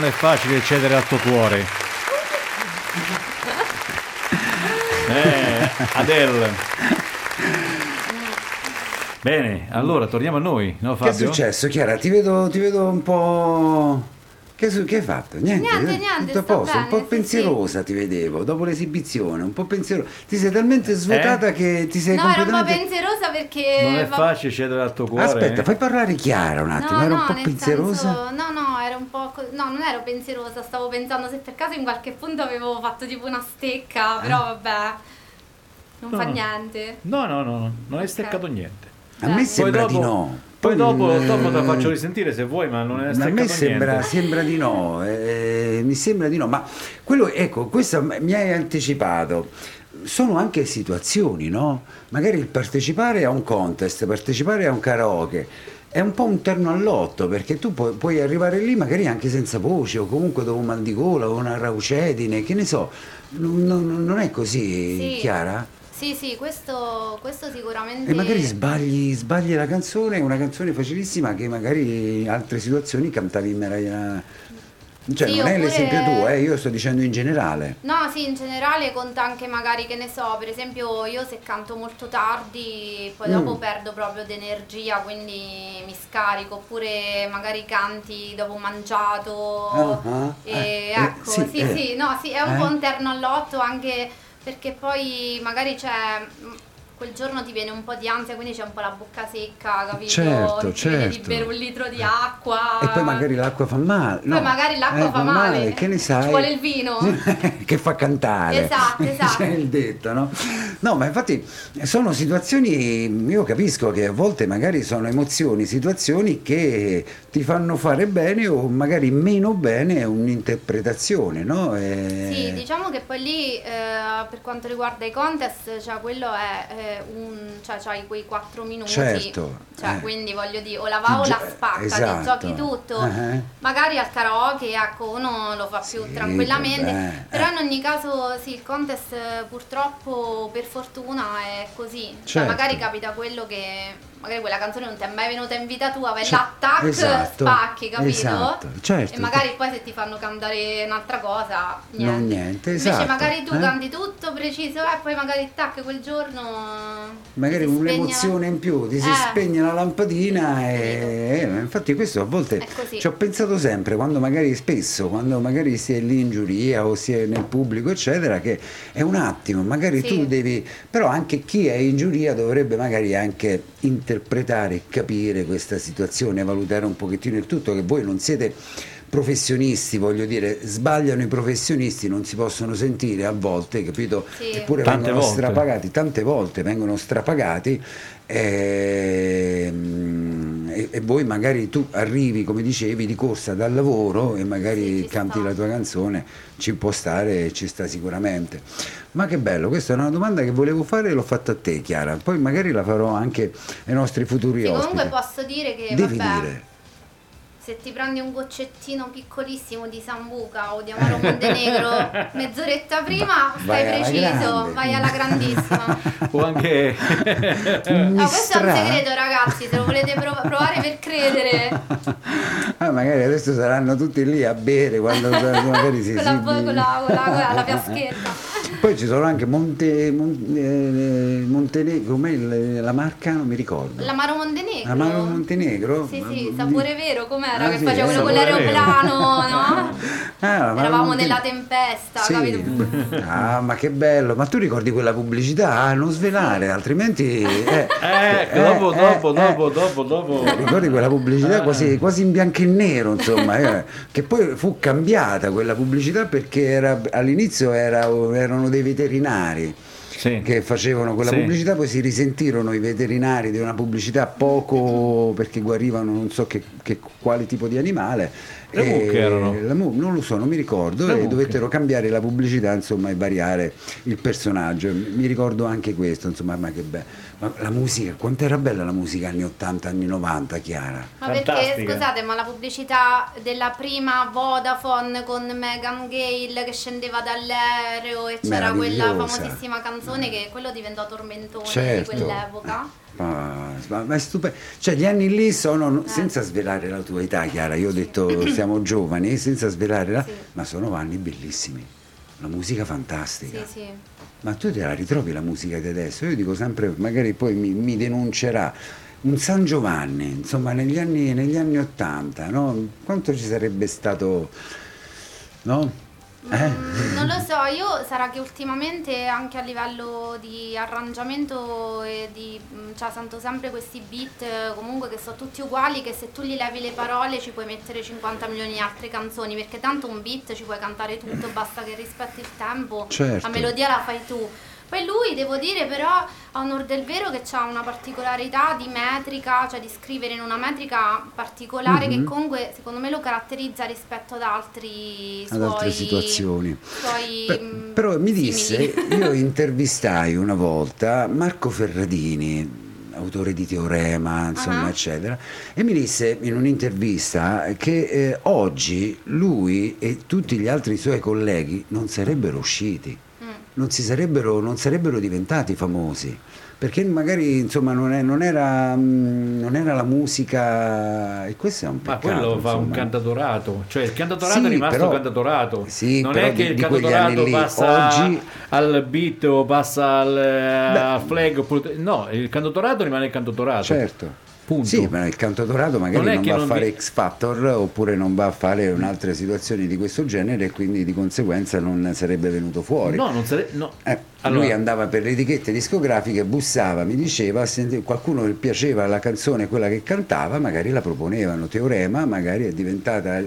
Non è facile cedere al tuo cuore. Eh, Adele. Bene, allora torniamo a noi, no Che è Fabio? successo, Chiara? Ti vedo, ti vedo un po'. Che, su- che hai fatto? Niente, Niente, eh? niente, Tutto a sto posto, un bene, po' sì, pensierosa ti vedevo dopo l'esibizione, un po' pensierosa. Ti sei talmente svuotata che ti sei No, ero un po' completamente. pensierosa perché... Non è facile cedere al tuo cuore. Aspetta, eh? fai parlare Chiara un attimo, No, era no, un po' nel pensierosa. senso- no, no, non ero pensierosa, stavo pensando se per caso in qualche punto avevo fatto tipo una stecca, però vabbè. Non No, fa no. niente. No, no, no, no, non hai steccato niente. A me Poi sembra dopo, di no. Poi dopo, eh, dopo te la faccio risentire se vuoi, ma non è A staccato me sembra, niente. sembra di no, eh, mi sembra di no, ma quello, ecco, questo mi hai anticipato. Sono anche situazioni, no? Magari il partecipare a un contest, partecipare a un karaoke è un po' un terno all'otto perché tu puoi, puoi arrivare lì magari anche senza voce o comunque dopo un mal di gola o una raucedine, che ne so. Non, non- è così, Sì. Chiara? Sì, sì, questo, questo sicuramente. E magari sbagli, sbagli la canzone, una canzone facilissima che magari in altre situazioni cantavi in meraviglia. Cioè, Sì, non è oppure- l'esempio tuo, eh, io sto dicendo in generale. No, sì, in generale conta anche magari, che ne so, per esempio io se canto molto tardi, poi Mm. dopo perdo proprio d'energia, quindi mi scarico, oppure magari canti dopo mangiato. Ah, e eh, ecco, eh, sì, sì, sì, eh. no, sì, è un Eh? po' un terno all'otto anche perché poi magari c'è... Quel giorno ti viene un po' di ansia, quindi c'è un po' la bocca secca, capito? Certo, ti certo. bere un litro di acqua. E poi magari l'acqua fa male. Poi magari l'acqua eh, fa male. Che ne sai? Ci vuole il vino. che fa cantare. Esatto, esatto. C'è il detto, no? No, ma infatti sono situazioni, io capisco che a volte magari sono emozioni, situazioni che ti fanno fare bene o magari meno bene un'interpretazione, no? E- Sì, diciamo che poi lì eh, per quanto riguarda i contest, cioè quello è eh, un, cioè c'hai quei 4 minuti, Certo, cioè eh. quindi voglio dire, o la va o la spacca, esatto. ti giochi tutto. Eh. Magari al karaoke, ecco, uno lo fa più Sì, tranquillamente, vabbè, però eh. in ogni caso sì, il contest purtroppo per fortuna è così. Cioè Certo. magari capita quello che magari quella canzone non ti è mai venuta in vita tua, vai Cioè, là, tac, esatto, spacchi, capito? esatto, certo. E magari poi se ti fanno cantare un'altra cosa, niente. Non niente, Invece esatto, magari tu eh. canti tutto preciso e poi magari tac quel giorno magari un'emozione in più, ti si Eh. spegne la lampadina e eh, infatti questo a volte ci ho pensato sempre, quando magari spesso, quando magari si è lì in giuria o si è nel pubblico eccetera, che è un attimo, magari Sì. tu devi, però anche chi è in giuria dovrebbe magari anche interpretare e capire questa situazione, valutare un pochettino il tutto, che voi non siete professionisti, voglio dire, sbagliano i professionisti, non si possono sentire a volte, capito? Sì. Eppure Tante vengono volte. strapagati, tante volte vengono strapagati e, e voi magari tu arrivi, come dicevi, di corsa dal lavoro e magari Sì, canti la tua canzone, ci può stare, ci sta sicuramente. Ma che bello, questa è una domanda che volevo fare e l'ho fatta a te Chiara, poi magari la farò anche ai nostri futuri Sì, ospiti. comunque posso dire che Devi vabbè, dire. Se ti prendi un goccettino piccolissimo di Sambuca o di Amaro Montenegro mezz'oretta prima, stai alla preciso, grande. vai alla grandissima. O anche... No, questo è un segreto ragazzi, se lo volete prov- provare per credere. Ah, magari adesso saranno tutti lì a bere quando magari si con la, con la, con la, con la fiaschetta. Poi ci sono anche Monte, Mon- eh, Montenegro, com'è il- la marca? Non mi ricordo. L'Amaro Montenegro. Amaro Montenegro? Sì, sì, sapore vero, com'era? Ah, che sì, faceva quello con l'aeroplano, no? Ah, Eravamo Monte- nella tempesta, Sì. capito? Ah, ma che bello! Ma tu ricordi quella pubblicità? Ah, non svelare, altrimenti... Eh, Ecco, eh, dopo, eh, dopo, eh. dopo, dopo, dopo. Ricordi quella pubblicità Ah. quasi, quasi in bianco e nero, insomma, eh, che poi fu cambiata quella pubblicità perché era- all'inizio era- erano dei veterinari Sì. che facevano quella Sì. pubblicità, poi si risentirono i veterinari di una pubblicità poco perché guarivano non so che, che- quale tipo di animale. Le e mucche erano? la non lo so, non mi ricordo, Le e mucche. dovettero cambiare la pubblicità insomma e variare il personaggio. Mi ricordo anche questo, insomma, ma che bello. Ma la musica, quanto era bella la musica anni 80, anni 90, Chiara? Ma perché Fantastica. scusate, ma la pubblicità della prima Vodafone con Megan Gale che scendeva dall'aereo e c'era quella famosissima canzone che quello diventò tormentone Certo. di quell'epoca. Ma, ma- ma è stupendo. Cioè, gli anni lì sono, senza svelare la tua età, Chiara, io ho detto siamo giovani, senza svelare la... Sì. Ma sono anni bellissimi. La musica fantastica. Sì, sì. Ma tu te la ritrovi la musica di adesso? Io dico sempre, magari poi mi, mi denuncerà. Un San Giovanni, insomma, negli anni, negli anni 80, no? Quanto ci sarebbe stato, no? Eh? Non lo so, io sarà che ultimamente anche a livello di arrangiamento e di, mm, cioè sento sempre questi beat eh, comunque che sono tutti uguali, che se tu gli levi le parole ci puoi mettere 50 milioni di altre canzoni, perché tanto un beat ci puoi cantare tutto, basta che rispetti il tempo, Certo. la melodia la fai tu. Poi lui, devo dire però, a onor del vero che ha una particolarità di metrica, cioè di scrivere in una metrica particolare Mhm. che comunque secondo me lo caratterizza rispetto ad altri Ad altre suoi- situazioni. suoi, Beh, mm, però mi disse, io intervistai una volta Marco Ferradini, autore di Teorema, insomma, Ah. eccetera, e mi disse in un'intervista che eh, oggi lui e tutti gli altri suoi colleghi non sarebbero usciti. Non, si sarebbero, non sarebbero diventati famosi. Perché magari insomma non, è- non era, mm, non era la musica e questo è un Ma peccato. quello fa un insomma. cantatorato, cioè il cantatorato Sì, è rimasto però- cantatorato. sì, non è che di- il cantatorato passa Oggi- al beat o passa al, al flag. No, il cantatorato rimane il cantatorato. Certo. Punto. Sì, ma il cantautorato magari Non non, che va non a fare vi- X Factor oppure non va a fare un'altra situazione di questo genere e quindi di conseguenza non sarebbe venuto fuori. No, non sarebbe. No. Eh, Allora- Lui andava per le etichette discografiche, bussava, mi diceva, senti- qualcuno gli piaceva la canzone, quella che cantava, magari la proponevano. Teorema magari è diventata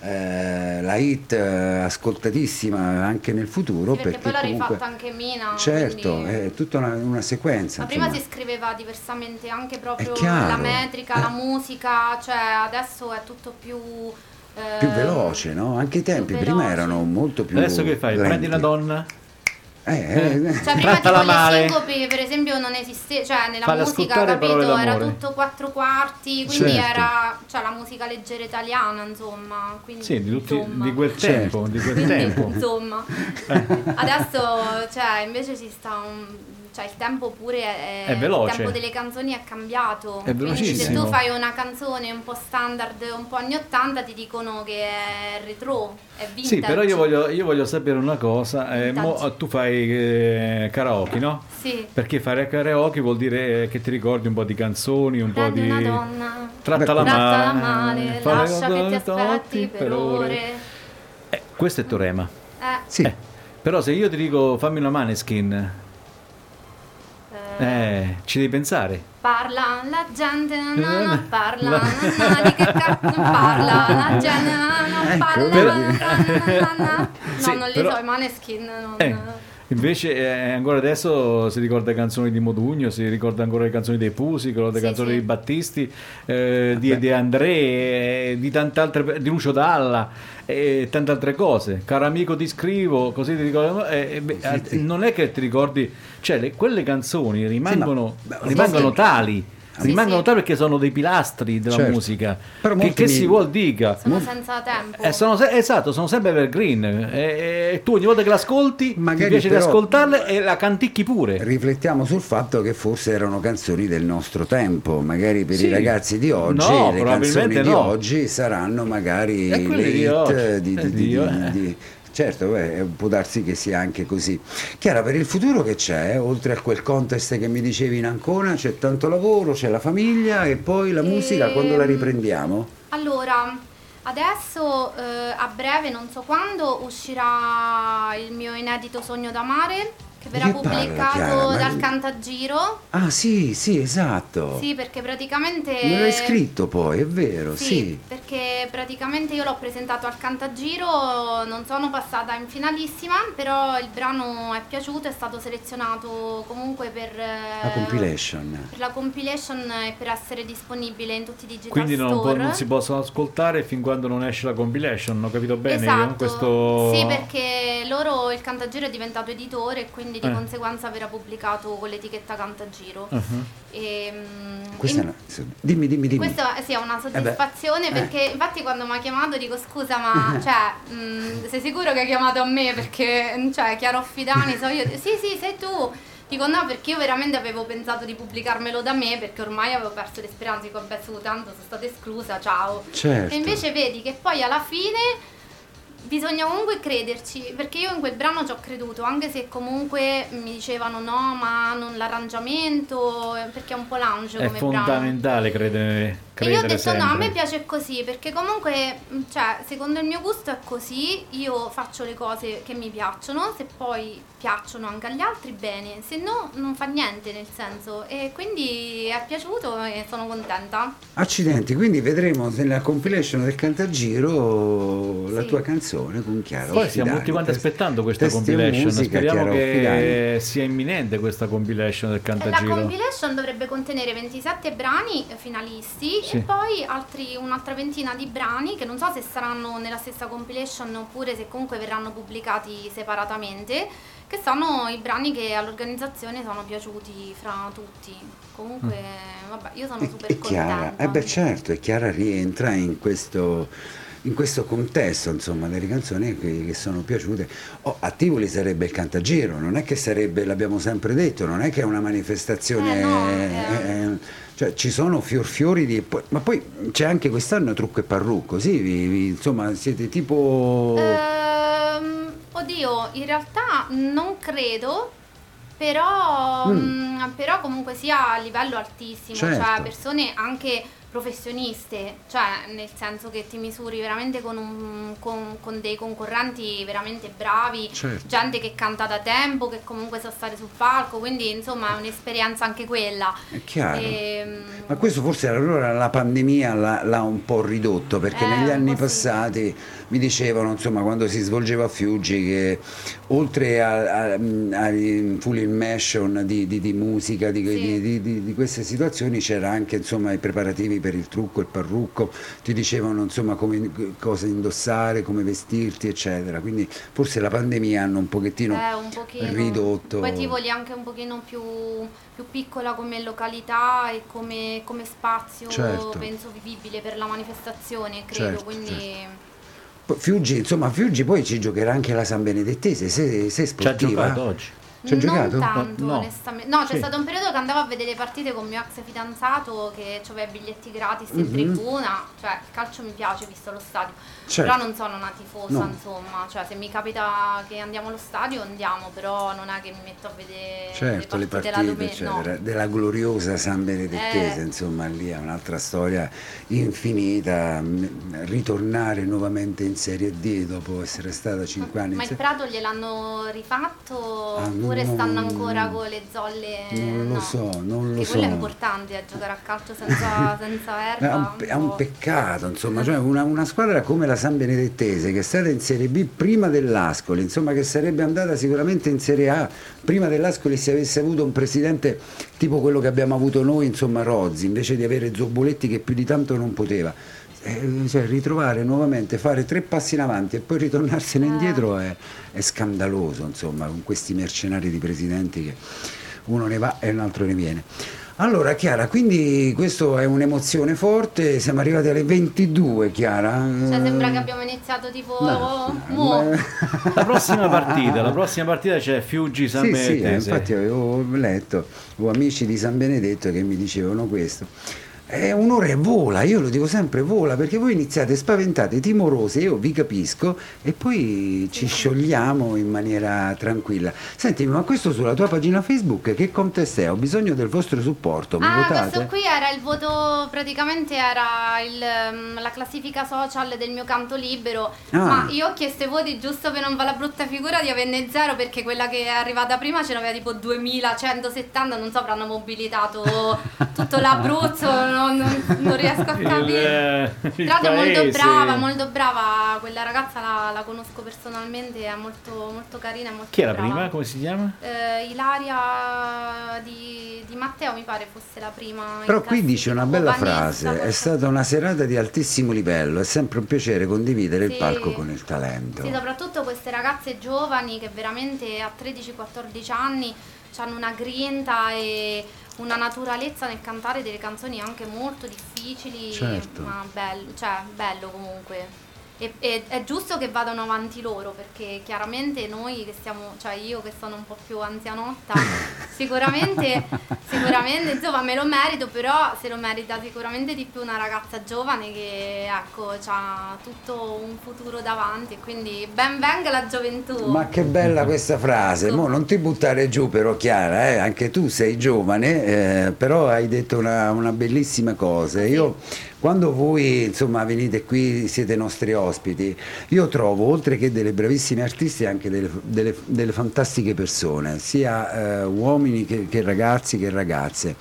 eh, la hit eh, ascoltatissima anche nel futuro. Sì, perché poi l'ha comunque- rifatta anche Mina. Certo, quindi- è tutta una, una sequenza. Ma prima insomma. si scriveva diversamente anche proprio la metrica, Eh. la musica, cioè adesso è tutto più... eh, più veloce, no? Anche i tempi prima erano molto più Adesso che fai? lenti. Prendi una donna? Eh, eh, Cioè prima tipo male. le sincope per esempio non esisteva, cioè nella Falla musica capito era tutto quattro quarti, quindi Certo. era cioè la musica leggera italiana insomma, quindi Sì, di, tutti- insomma. di quel Certo. tempo. Di quel Quindi, tempo. insomma, adesso cioè, invece ci sta un. Cioè, il tempo pure è, È veloce. Il tempo delle canzoni è cambiato. È Quindi se velocissimo. tu fai una canzone un po' standard, un po' anni 80, ti dicono che è retro, è vintage. Sì, però io voglio, io voglio sapere una cosa. eh, mo, tu fai eh, karaoke, no? Sì. Perché fare karaoke vuol dire che ti ricordi un po' di canzoni, un po' Prendi di. una donna, Trattala trattala male, male, lascia che ti aspetti per ore. Eh, questo è teorema. Eh, sì. Eh, però se io ti dico fammi una maneskin, eh, ci devi pensare. Parla la gente, no, no, no, parla, no, no, di che cazzo parla, la gente, no, no, Ecco, parla, però- no, no, no, no. Sì, No, non li però- so, i Maneskin non... Eh, invece eh, ancora adesso si ricorda le canzoni di Modugno, si ricorda ancora le canzoni dei Pusi, le canzoni sì. di Battisti, eh, di, di André, eh, di tante altre, di Lucio Dalla e tante altre cose. Caro amico ti scrivo, così ti ricordo. eh, eh, Sì. Non è che ti ricordi, cioè le- quelle canzoni rimangono, beh, rimangono tali. Sì, rimangono sì. tali perché sono dei pilastri della Certo. musica. Però Che, che mi- si vuol dica? Sono senza tempo. Eh, sono se- esatto, sono sempre evergreen. E, e tu ogni volta che l'ascolti Magari ti piace però- riascoltarle e la canticchi pure. Riflettiamo sul fatto che forse erano canzoni del nostro tempo, magari per Sì. i ragazzi di oggi No, le probabilmente canzoni di no. oggi saranno magari le di hit oggi. di, Eh, di- di- di- eh. di- Certo, beh, può darsi che sia anche così. Chiara, per il futuro che c'è? Oltre a quel contest che mi dicevi in Ancona, c'è tanto lavoro, c'è la famiglia e poi la musica, Ehm, quando la riprendiamo? Allora, adesso eh, a breve, non so quando, uscirà il mio inedito Sogno d'amare, che verrà che parla, pubblicato? Ma- dal Cantagiro. Ah sì, sì, esatto. Sì, perché praticamente... Me l'hai scritto poi, è vero, Sì, sì. perché praticamente io l'ho presentato al Cantagiro, non sono passata in finalissima, però il brano è piaciuto, è stato selezionato comunque per eh, La compilation. per la compilation e per essere disponibile in tutti i digital Quindi non, può- non si possono ascoltare fin quando non esce la compilation, ho capito bene esatto. io? Questo... Sì, perché loro il Cantagiro è diventato editore e quindi di Eh. conseguenza verrà pubblicato con l'etichetta Cantagiro. Uh-huh. E, mm, Questa è in- una- Dimmi, dimmi, dimmi. Questa eh, sì, è una soddisfazione eh. perché infatti quando mi ha chiamato dico scusa ma cioè, mh, sei sicuro che hai chiamato a me perché cioè Chiaro Fidani so io sì sì sei tu Dico no perché io veramente avevo pensato di pubblicarmelo da me perché ormai avevo perso le speranze, dico vabbè su tanto sono stata esclusa, ciao. Certo. E invece vedi che poi alla fine bisogna comunque crederci, perché io in quel brano ci ho creduto, anche se comunque mi dicevano no, ma non l'arrangiamento, perché è un po' lounge È come brano. fondamentale credere, E io ho credere detto no, a me sempre. piace così, perché comunque, cioè, secondo il mio gusto è così, io faccio le cose che mi piacciono, se poi piacciono anche agli altri bene, se no non fa niente nel senso, e quindi è piaciuto e sono contenta. Accidenti, quindi vedremo nella compilation del Cantagiro la Sì. tua canzone con Chiara Poi stiamo Offidani. tutti quanti Test- aspettando questa testi compilation. musica, Speriamo Chiara Offidani. che sia imminente questa compilation del E la Cantagiro. compilation dovrebbe contenere 27 brani eh, finalisti Sì. e poi altri, un'altra ventina di brani che non so se saranno nella stessa compilation oppure se comunque verranno pubblicati separatamente, che sono i brani che all'organizzazione sono piaciuti fra tutti. Comunque, vabbè, io sono E, super e Chiara, contenta. eh beh certo, e Chiara rientra in questo, in questo contesto insomma delle canzoni che, che sono piaciute. Oh, a Tivoli sarebbe il Cantagiro, non è che sarebbe, l'abbiamo sempre detto, non è che è una manifestazione... Eh, no, eh, eh. cioè ci sono fior fiori di... Ma poi c'è anche quest'anno trucco e parrucco, sì, vi- vi- insomma siete tipo... Ehm, oddio, in realtà non credo, però, Mm. mm, però comunque sia a livello altissimo, Certo. cioè persone anche professioniste, cioè nel senso che ti misuri veramente con, un- con- con dei concorrenti veramente bravi, Certo. gente che canta da tempo, che comunque sa stare sul palco, quindi insomma è un'esperienza anche quella. È chiaro. Ehm, Ma questo forse allora la pandemia l'ha, l'ha un po' ridotto perché Eh, negli anni po' sì. Mi dicevano insomma quando si svolgeva a Fiuggi che oltre ai full immersion di, di- di musica di, Sì. di- queste situazioni c'era anche insomma i preparativi per il trucco, il parrucco, ti dicevano insomma come, cosa indossare, come vestirti eccetera, quindi forse la pandemia hanno un pochettino Eh, un pochino. ridotto. Poi Tivoli è anche un pochino più, più piccola come località e come, come spazio, Certo. penso vivibile per la manifestazione, credo. Certo, quindi Poi Fiuggi, insomma, Fiuggi poi ci giocherà anche la San Benedettese, se, se è Ci ha sportiva. giocato oggi. Ci ha non giocato? tanto, No. onestamente. No, c'è Sì. stato un periodo che andavo a vedere le partite con mio ex fidanzato che aveva i biglietti gratis in Mhm. tribuna. Cioè, il calcio mi piace visto lo stadio. Certo. Però non sono una tifosa, No. insomma. Cioè, se mi capita che andiamo allo stadio, andiamo, però non è che mi metto a vedere Certo, le partite, partite, la domenica. eccetera, no. della gloriosa San Benedettese, Eh. insomma, lì è un'altra storia infinita. Ritornare nuovamente in Serie D dopo essere stata 5 anni Ma il Prato gliel'hanno rifatto Ah, oppure no, stanno ancora con le zolle? Non lo no. so, non lo Che quello è so. importante, a giocare a calcio senza, senza È erba. un, pe- è un peccato, insomma, cioè una, una squadra come la San Benedettese che è stata in Serie B prima dell'Ascoli, insomma che sarebbe andata sicuramente in Serie A prima dell'Ascoli se avesse avuto un presidente tipo quello che abbiamo avuto noi, insomma Rozzi, invece di avere Zobboletti che più di tanto non poteva. Eh, cioè, ritrovare nuovamente, fare tre passi in avanti e poi ritornarsene Eh. indietro è, è scandaloso, insomma, con questi mercenari di presidenti che uno ne va e un altro ne viene. Allora Chiara, quindi questo è un'emozione forte, siamo arrivati alle 22 Chiara. Cioè sembra che abbiamo iniziato tipo No, mo. ma- La prossima partita, la prossima partita c'è Fiuggi San Sì, sì, eh, Benedettese. infatti avevo letto, ho amici di San Benedetto che mi dicevano questo. È un'ora e vola, io lo dico sempre vola, perché voi iniziate spaventate, timorose, io vi capisco, e poi ci sciogliamo in maniera tranquilla. Senti, ma questo sulla tua pagina Facebook, che contest è? Ho bisogno del vostro supporto, mi Ah, votate? questo qui era il voto, praticamente era il, ehm, la classifica social del mio canto libero, Ah. ma io ho chiesto i voti giusto per non fare la brutta figura di averne zero perché quella che è arrivata prima ce n'aveva tipo 2170, non so, avranno mobilitato tutto l'Abruzzo, non, non- non riesco a Il, capire. il Tra l'altro è molto brava, molto brava, quella ragazza la, la conosco personalmente, è molto, molto carina e molto Chi era brava. prima? Come si chiama? Eh, Ilaria di, di Matteo mi pare fosse la prima. Però qui dice una bella Vanessa, frase, è stata una serata di altissimo livello, è sempre un piacere condividere il Sì. palco con il talento. Sì, soprattutto queste ragazze giovani che veramente a 13-14 anni hanno una grinta e una naturalezza nel cantare delle canzoni anche molto difficili, Certo. ma bello, cioè bello comunque. E, e- è giusto che vadano avanti loro perché chiaramente noi che siamo, cioè io che sono un po' più anzianotta, Sicuramente, sicuramente, insomma, me lo merito, però se lo merita sicuramente di più una ragazza giovane che, ecco, ha tutto un futuro davanti e quindi ben venga la gioventù. Ma che bella questa frase, Mo non ti buttare giù però Chiara, eh? anche tu sei giovane, eh, però hai detto una, una bellissima cosa. Io quando voi insomma venite qui, siete nostri ospiti, io trovo oltre che delle bravissime artiste anche delle, delle, delle fantastiche persone, sia eh, uomini che, che ragazzi che ragazze.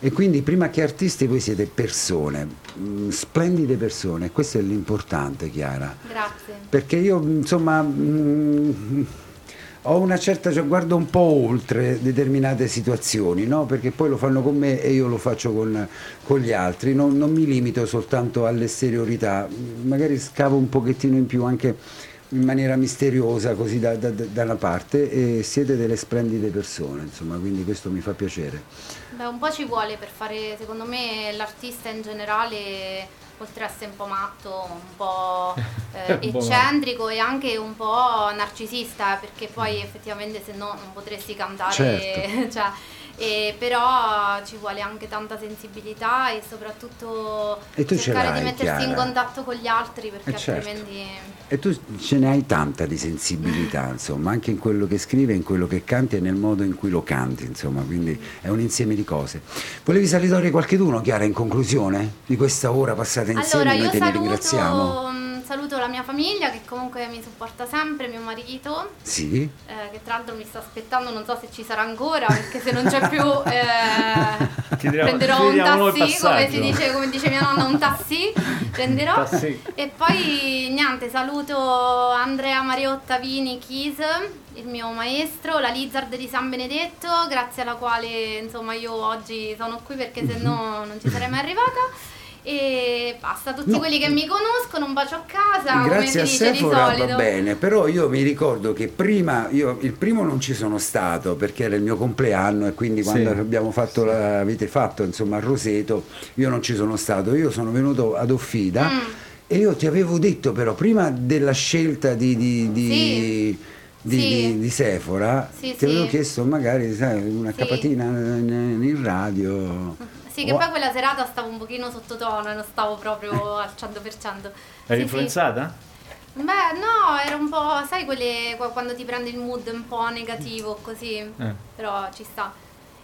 E quindi prima che artisti voi siete persone, mh, splendide persone, questo è l'importante Chiara. Grazie. Perché io insomma... mh, ho una certa, cioè, guardo un po' oltre determinate situazioni, no? perché poi lo fanno con me e io lo faccio con, con gli altri, non, non mi limito soltanto all'esteriorità, magari scavo un pochettino in più anche in maniera misteriosa così da, da, da una parte e siete delle splendide persone, insomma, quindi questo mi fa piacere. Beh, un po' ci vuole per fare, secondo me, l'artista in generale oltre a essere un po' matto, un po' eh, eccentrico e anche un po' narcisista, perché poi effettivamente se no non potresti cantare, Certo. cioè, e però ci vuole anche tanta sensibilità e soprattutto E cercare di mettersi in Chiara. contatto con gli altri perché Eh, certo. altrimenti... E tu ce ne hai tanta di sensibilità, insomma, anche in quello che scrivi, in quello che canti e nel modo in cui lo canti, insomma, quindi è un insieme di cose. Volevi salutare qualcheduno, Chiara, in conclusione di questa ora passata insieme? Allora, Noi io te ne ringraziamo. Saluto la mia famiglia che comunque mi supporta sempre, mio marito, Sì, eh, che tra l'altro mi sta aspettando, non so se ci sarà ancora, perché se non c'è più eh, dirò- prenderò un tassi, come, dice, come dice mia nonna, un tassi, prenderò. Tassi. E poi niente, saluto Andrea Mariotta Vini Chis, il mio maestro, la Lizard di San Benedetto, grazie alla quale insomma io oggi sono qui perché se no non ci sarei mai arrivata. E basta, tutti No. quelli che mi conoscono, un bacio a casa, grazie come a si dice di Sephora va bene, però io mi ricordo che prima, io il primo non ci sono stato perché era il mio compleanno e quindi quando Sì. abbiamo fatto, la- avete fatto insomma a Roseto, io non ci sono stato, io sono venuto ad Offida Mm. e io ti avevo detto però prima della scelta di... di, di- Sì. di, Sì. di- di Sephora Sì, ti avevo chiesto magari sai, una Sì. capatina in in radio Sì, che Oh, poi quella serata stavo un pochino sottotono e non stavo proprio al 100%. Eri Sì, influenzata? Sì. Beh, no, era un po', sai, quelle qua- quando ti prende il mood un po' negativo così, Eh. però ci sta.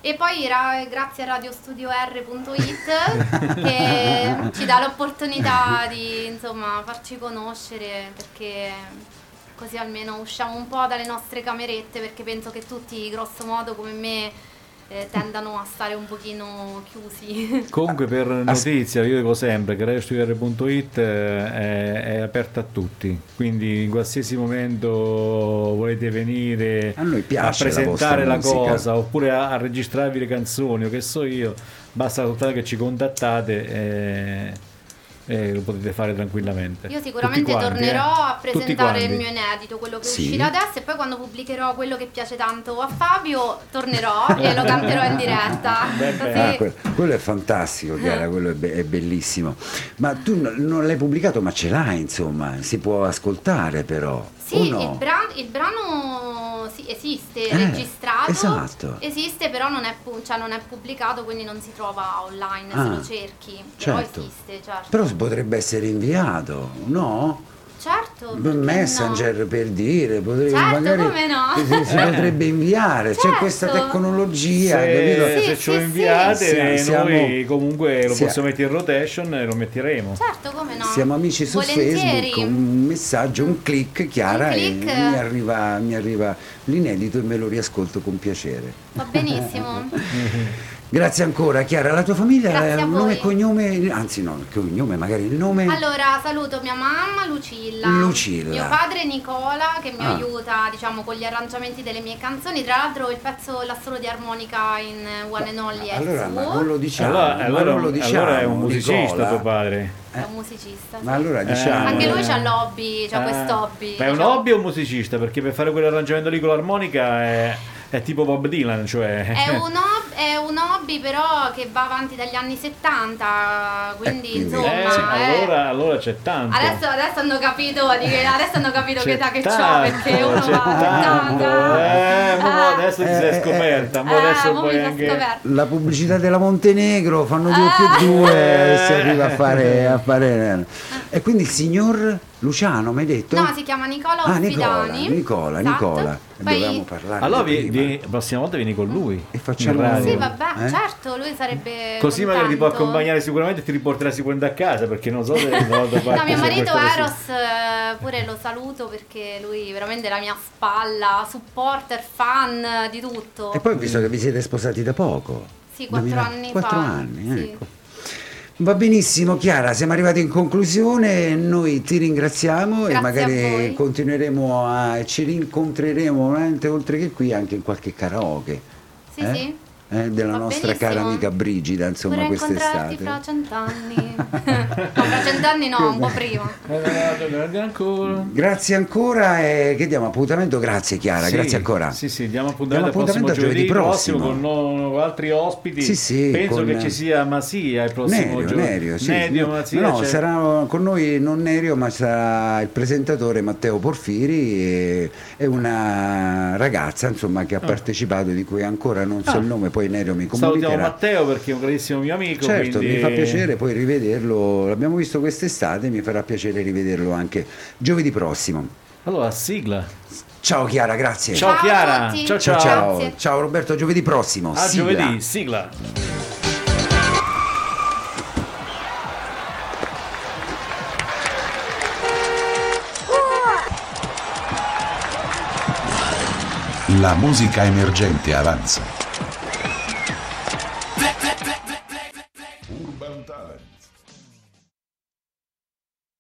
E poi era grazie a radiostudio.r.it che ci dà l'opportunità di insomma farci conoscere perché così almeno usciamo un po' dalle nostre camerette perché penso che tutti grosso modo come me eh, tendano a stare un pochino chiusi. Comunque per notizia, io dico sempre che radiostudio.it è, è aperta a tutti, quindi in qualsiasi momento volete venire A noi piace la presentare la, musica. cosa oppure a, a registrarvi le canzoni o che so io, basta soltanto che ci contattate e, e lo potete fare tranquillamente. Io sicuramente quanti, tornerò eh. a presentare il mio inedito, quello che Sì. uscirà adesso e poi quando pubblicherò quello che piace tanto a Fabio tornerò e lo canterò in diretta. Ah, que- quello è fantastico, Chiara, quello è, be- è bellissimo. Ma tu n- non l'hai pubblicato, ma ce l'hai, insomma, si può ascoltare però. Sì, no? il, bran- il brano sì, esiste, Eh, registrato, esatto. esiste però non è, pu- cioè non è pubblicato quindi non si trova online se Ah, lo cerchi, però certo. esiste, certo. Però potrebbe essere inviato, no? Certo, Messenger no? per dire, potrebbe, Certo, magari come no? si, si potrebbe inviare, c'è Certo. questa tecnologia, se, capito? Sì, se sì, ce lo sì. inviate Siamo- noi comunque lo sia- possiamo mettere in rotation e lo metteremo. Certo, come no? Siamo amici su Volentieri. Facebook, un messaggio, un click, Chiara, Un click. e mi arriva, mi arriva l'inedito e me lo riascolto con piacere. Va benissimo. Grazie ancora Chiara, la tua famiglia Grazie è un nome e cognome, anzi no, il cognome magari il nome Allora, saluto mia mamma Lucilla, Lucilla. mio padre Nicola che mi Ah. aiuta diciamo con gli arrangiamenti delle mie canzoni, tra l'altro il pezzo l'assolo di armonica in One and Only è allora, il ma suo, non lo diciamo, allora, ma allora- non lo diciamo, allora è un musicista Nicola. tuo padre. è un musicista. Ma sì. allora diciamo Anche lui eh. c'ha l'hobby, c'ha Ah, quest'hobby. Ma è un diciamo. hobby o un musicista? Perché per fare quell'arrangiamento lì con l'armonica è, è tipo Bob Dylan, cioè... È un, hob- è un hobby però che va avanti dagli anni 70, quindi, quindi- insomma... Eh, sì, eh. allora, allora c'è tanto. Adesso, adesso hanno capito, che, adesso hanno capito che età che c'ho tanto, perché uno c'è va tanto. Eh, Ah. adesso ti Eh, sei eh, scoperta, Eh, adesso poi anche... scoperta. La pubblicità della Montenegro fanno due Ah. più due e si Eh. arriva a fare, a fare- E quindi il signor Luciano, mi hai detto? No, si chiama Nicola Ah, Nicola. Nicola, Esatto. Nicola. Poi- Dovevamo parlare Allora vi- vi- la prossima volta vieni con lui. E facciamo- radio. Sì, vabbè, Eh? certo, lui sarebbe Così magari ti può contento. accompagnare sicuramente e ti riporterà sicuramente a casa perché non so se No, mio marito Eros eh, pure lo saluto perché lui veramente è la mia spalla, supporter, fan di tutto. E poi ho visto che vi siete sposati da poco. Sì, quattro 2000 anni quattro fa. anni, Sì. Va benissimo Chiara, siamo arrivati in conclusione, noi ti ringraziamo e Grazie a magari voi. continueremo a ci rincontreremo oltre che qui anche in qualche karaoke. Sì, eh? sì. Eh, della Va nostra cara benissimo. amica Brigida, insomma, Vorrei quest'estate. fra cent'anni. no, fra cent'anni no, un po' prima. Eh, ancora. Grazie ancora e che diamo appuntamento, grazie Chiara, Sì, grazie ancora. Sì, sì, diamo appuntamento, Diamo appuntamento a giovedì, giovedì prossimo, prossimo. con no- altri ospiti. Sì, sì, Penso con- che ci sia Masia il prossimo Nerio, giovedì. Nerio, sì. Nerio, No, Masia, no, c'è- sarà con noi non Nerio, ma sarà il presentatore Matteo Porfiri e, e una ragazza insomma, che ha partecipato, di cui ancora non so Ah. il nome, poi Nerio mi Salutiamo comunicherà. Matteo perché è un grandissimo mio amico. Certo, quindi- mi fa piacere poi rivederlo, l'abbiamo visto quest'estate, mi farà piacere rivederlo anche giovedì prossimo. Allora, sigla. Ciao Chiara, grazie. Ciao, Ciao Chiara. Ciao ciao. ciao, ciao Roberto, giovedì prossimo. A sigla. giovedì, sigla. La musica emergente avanza.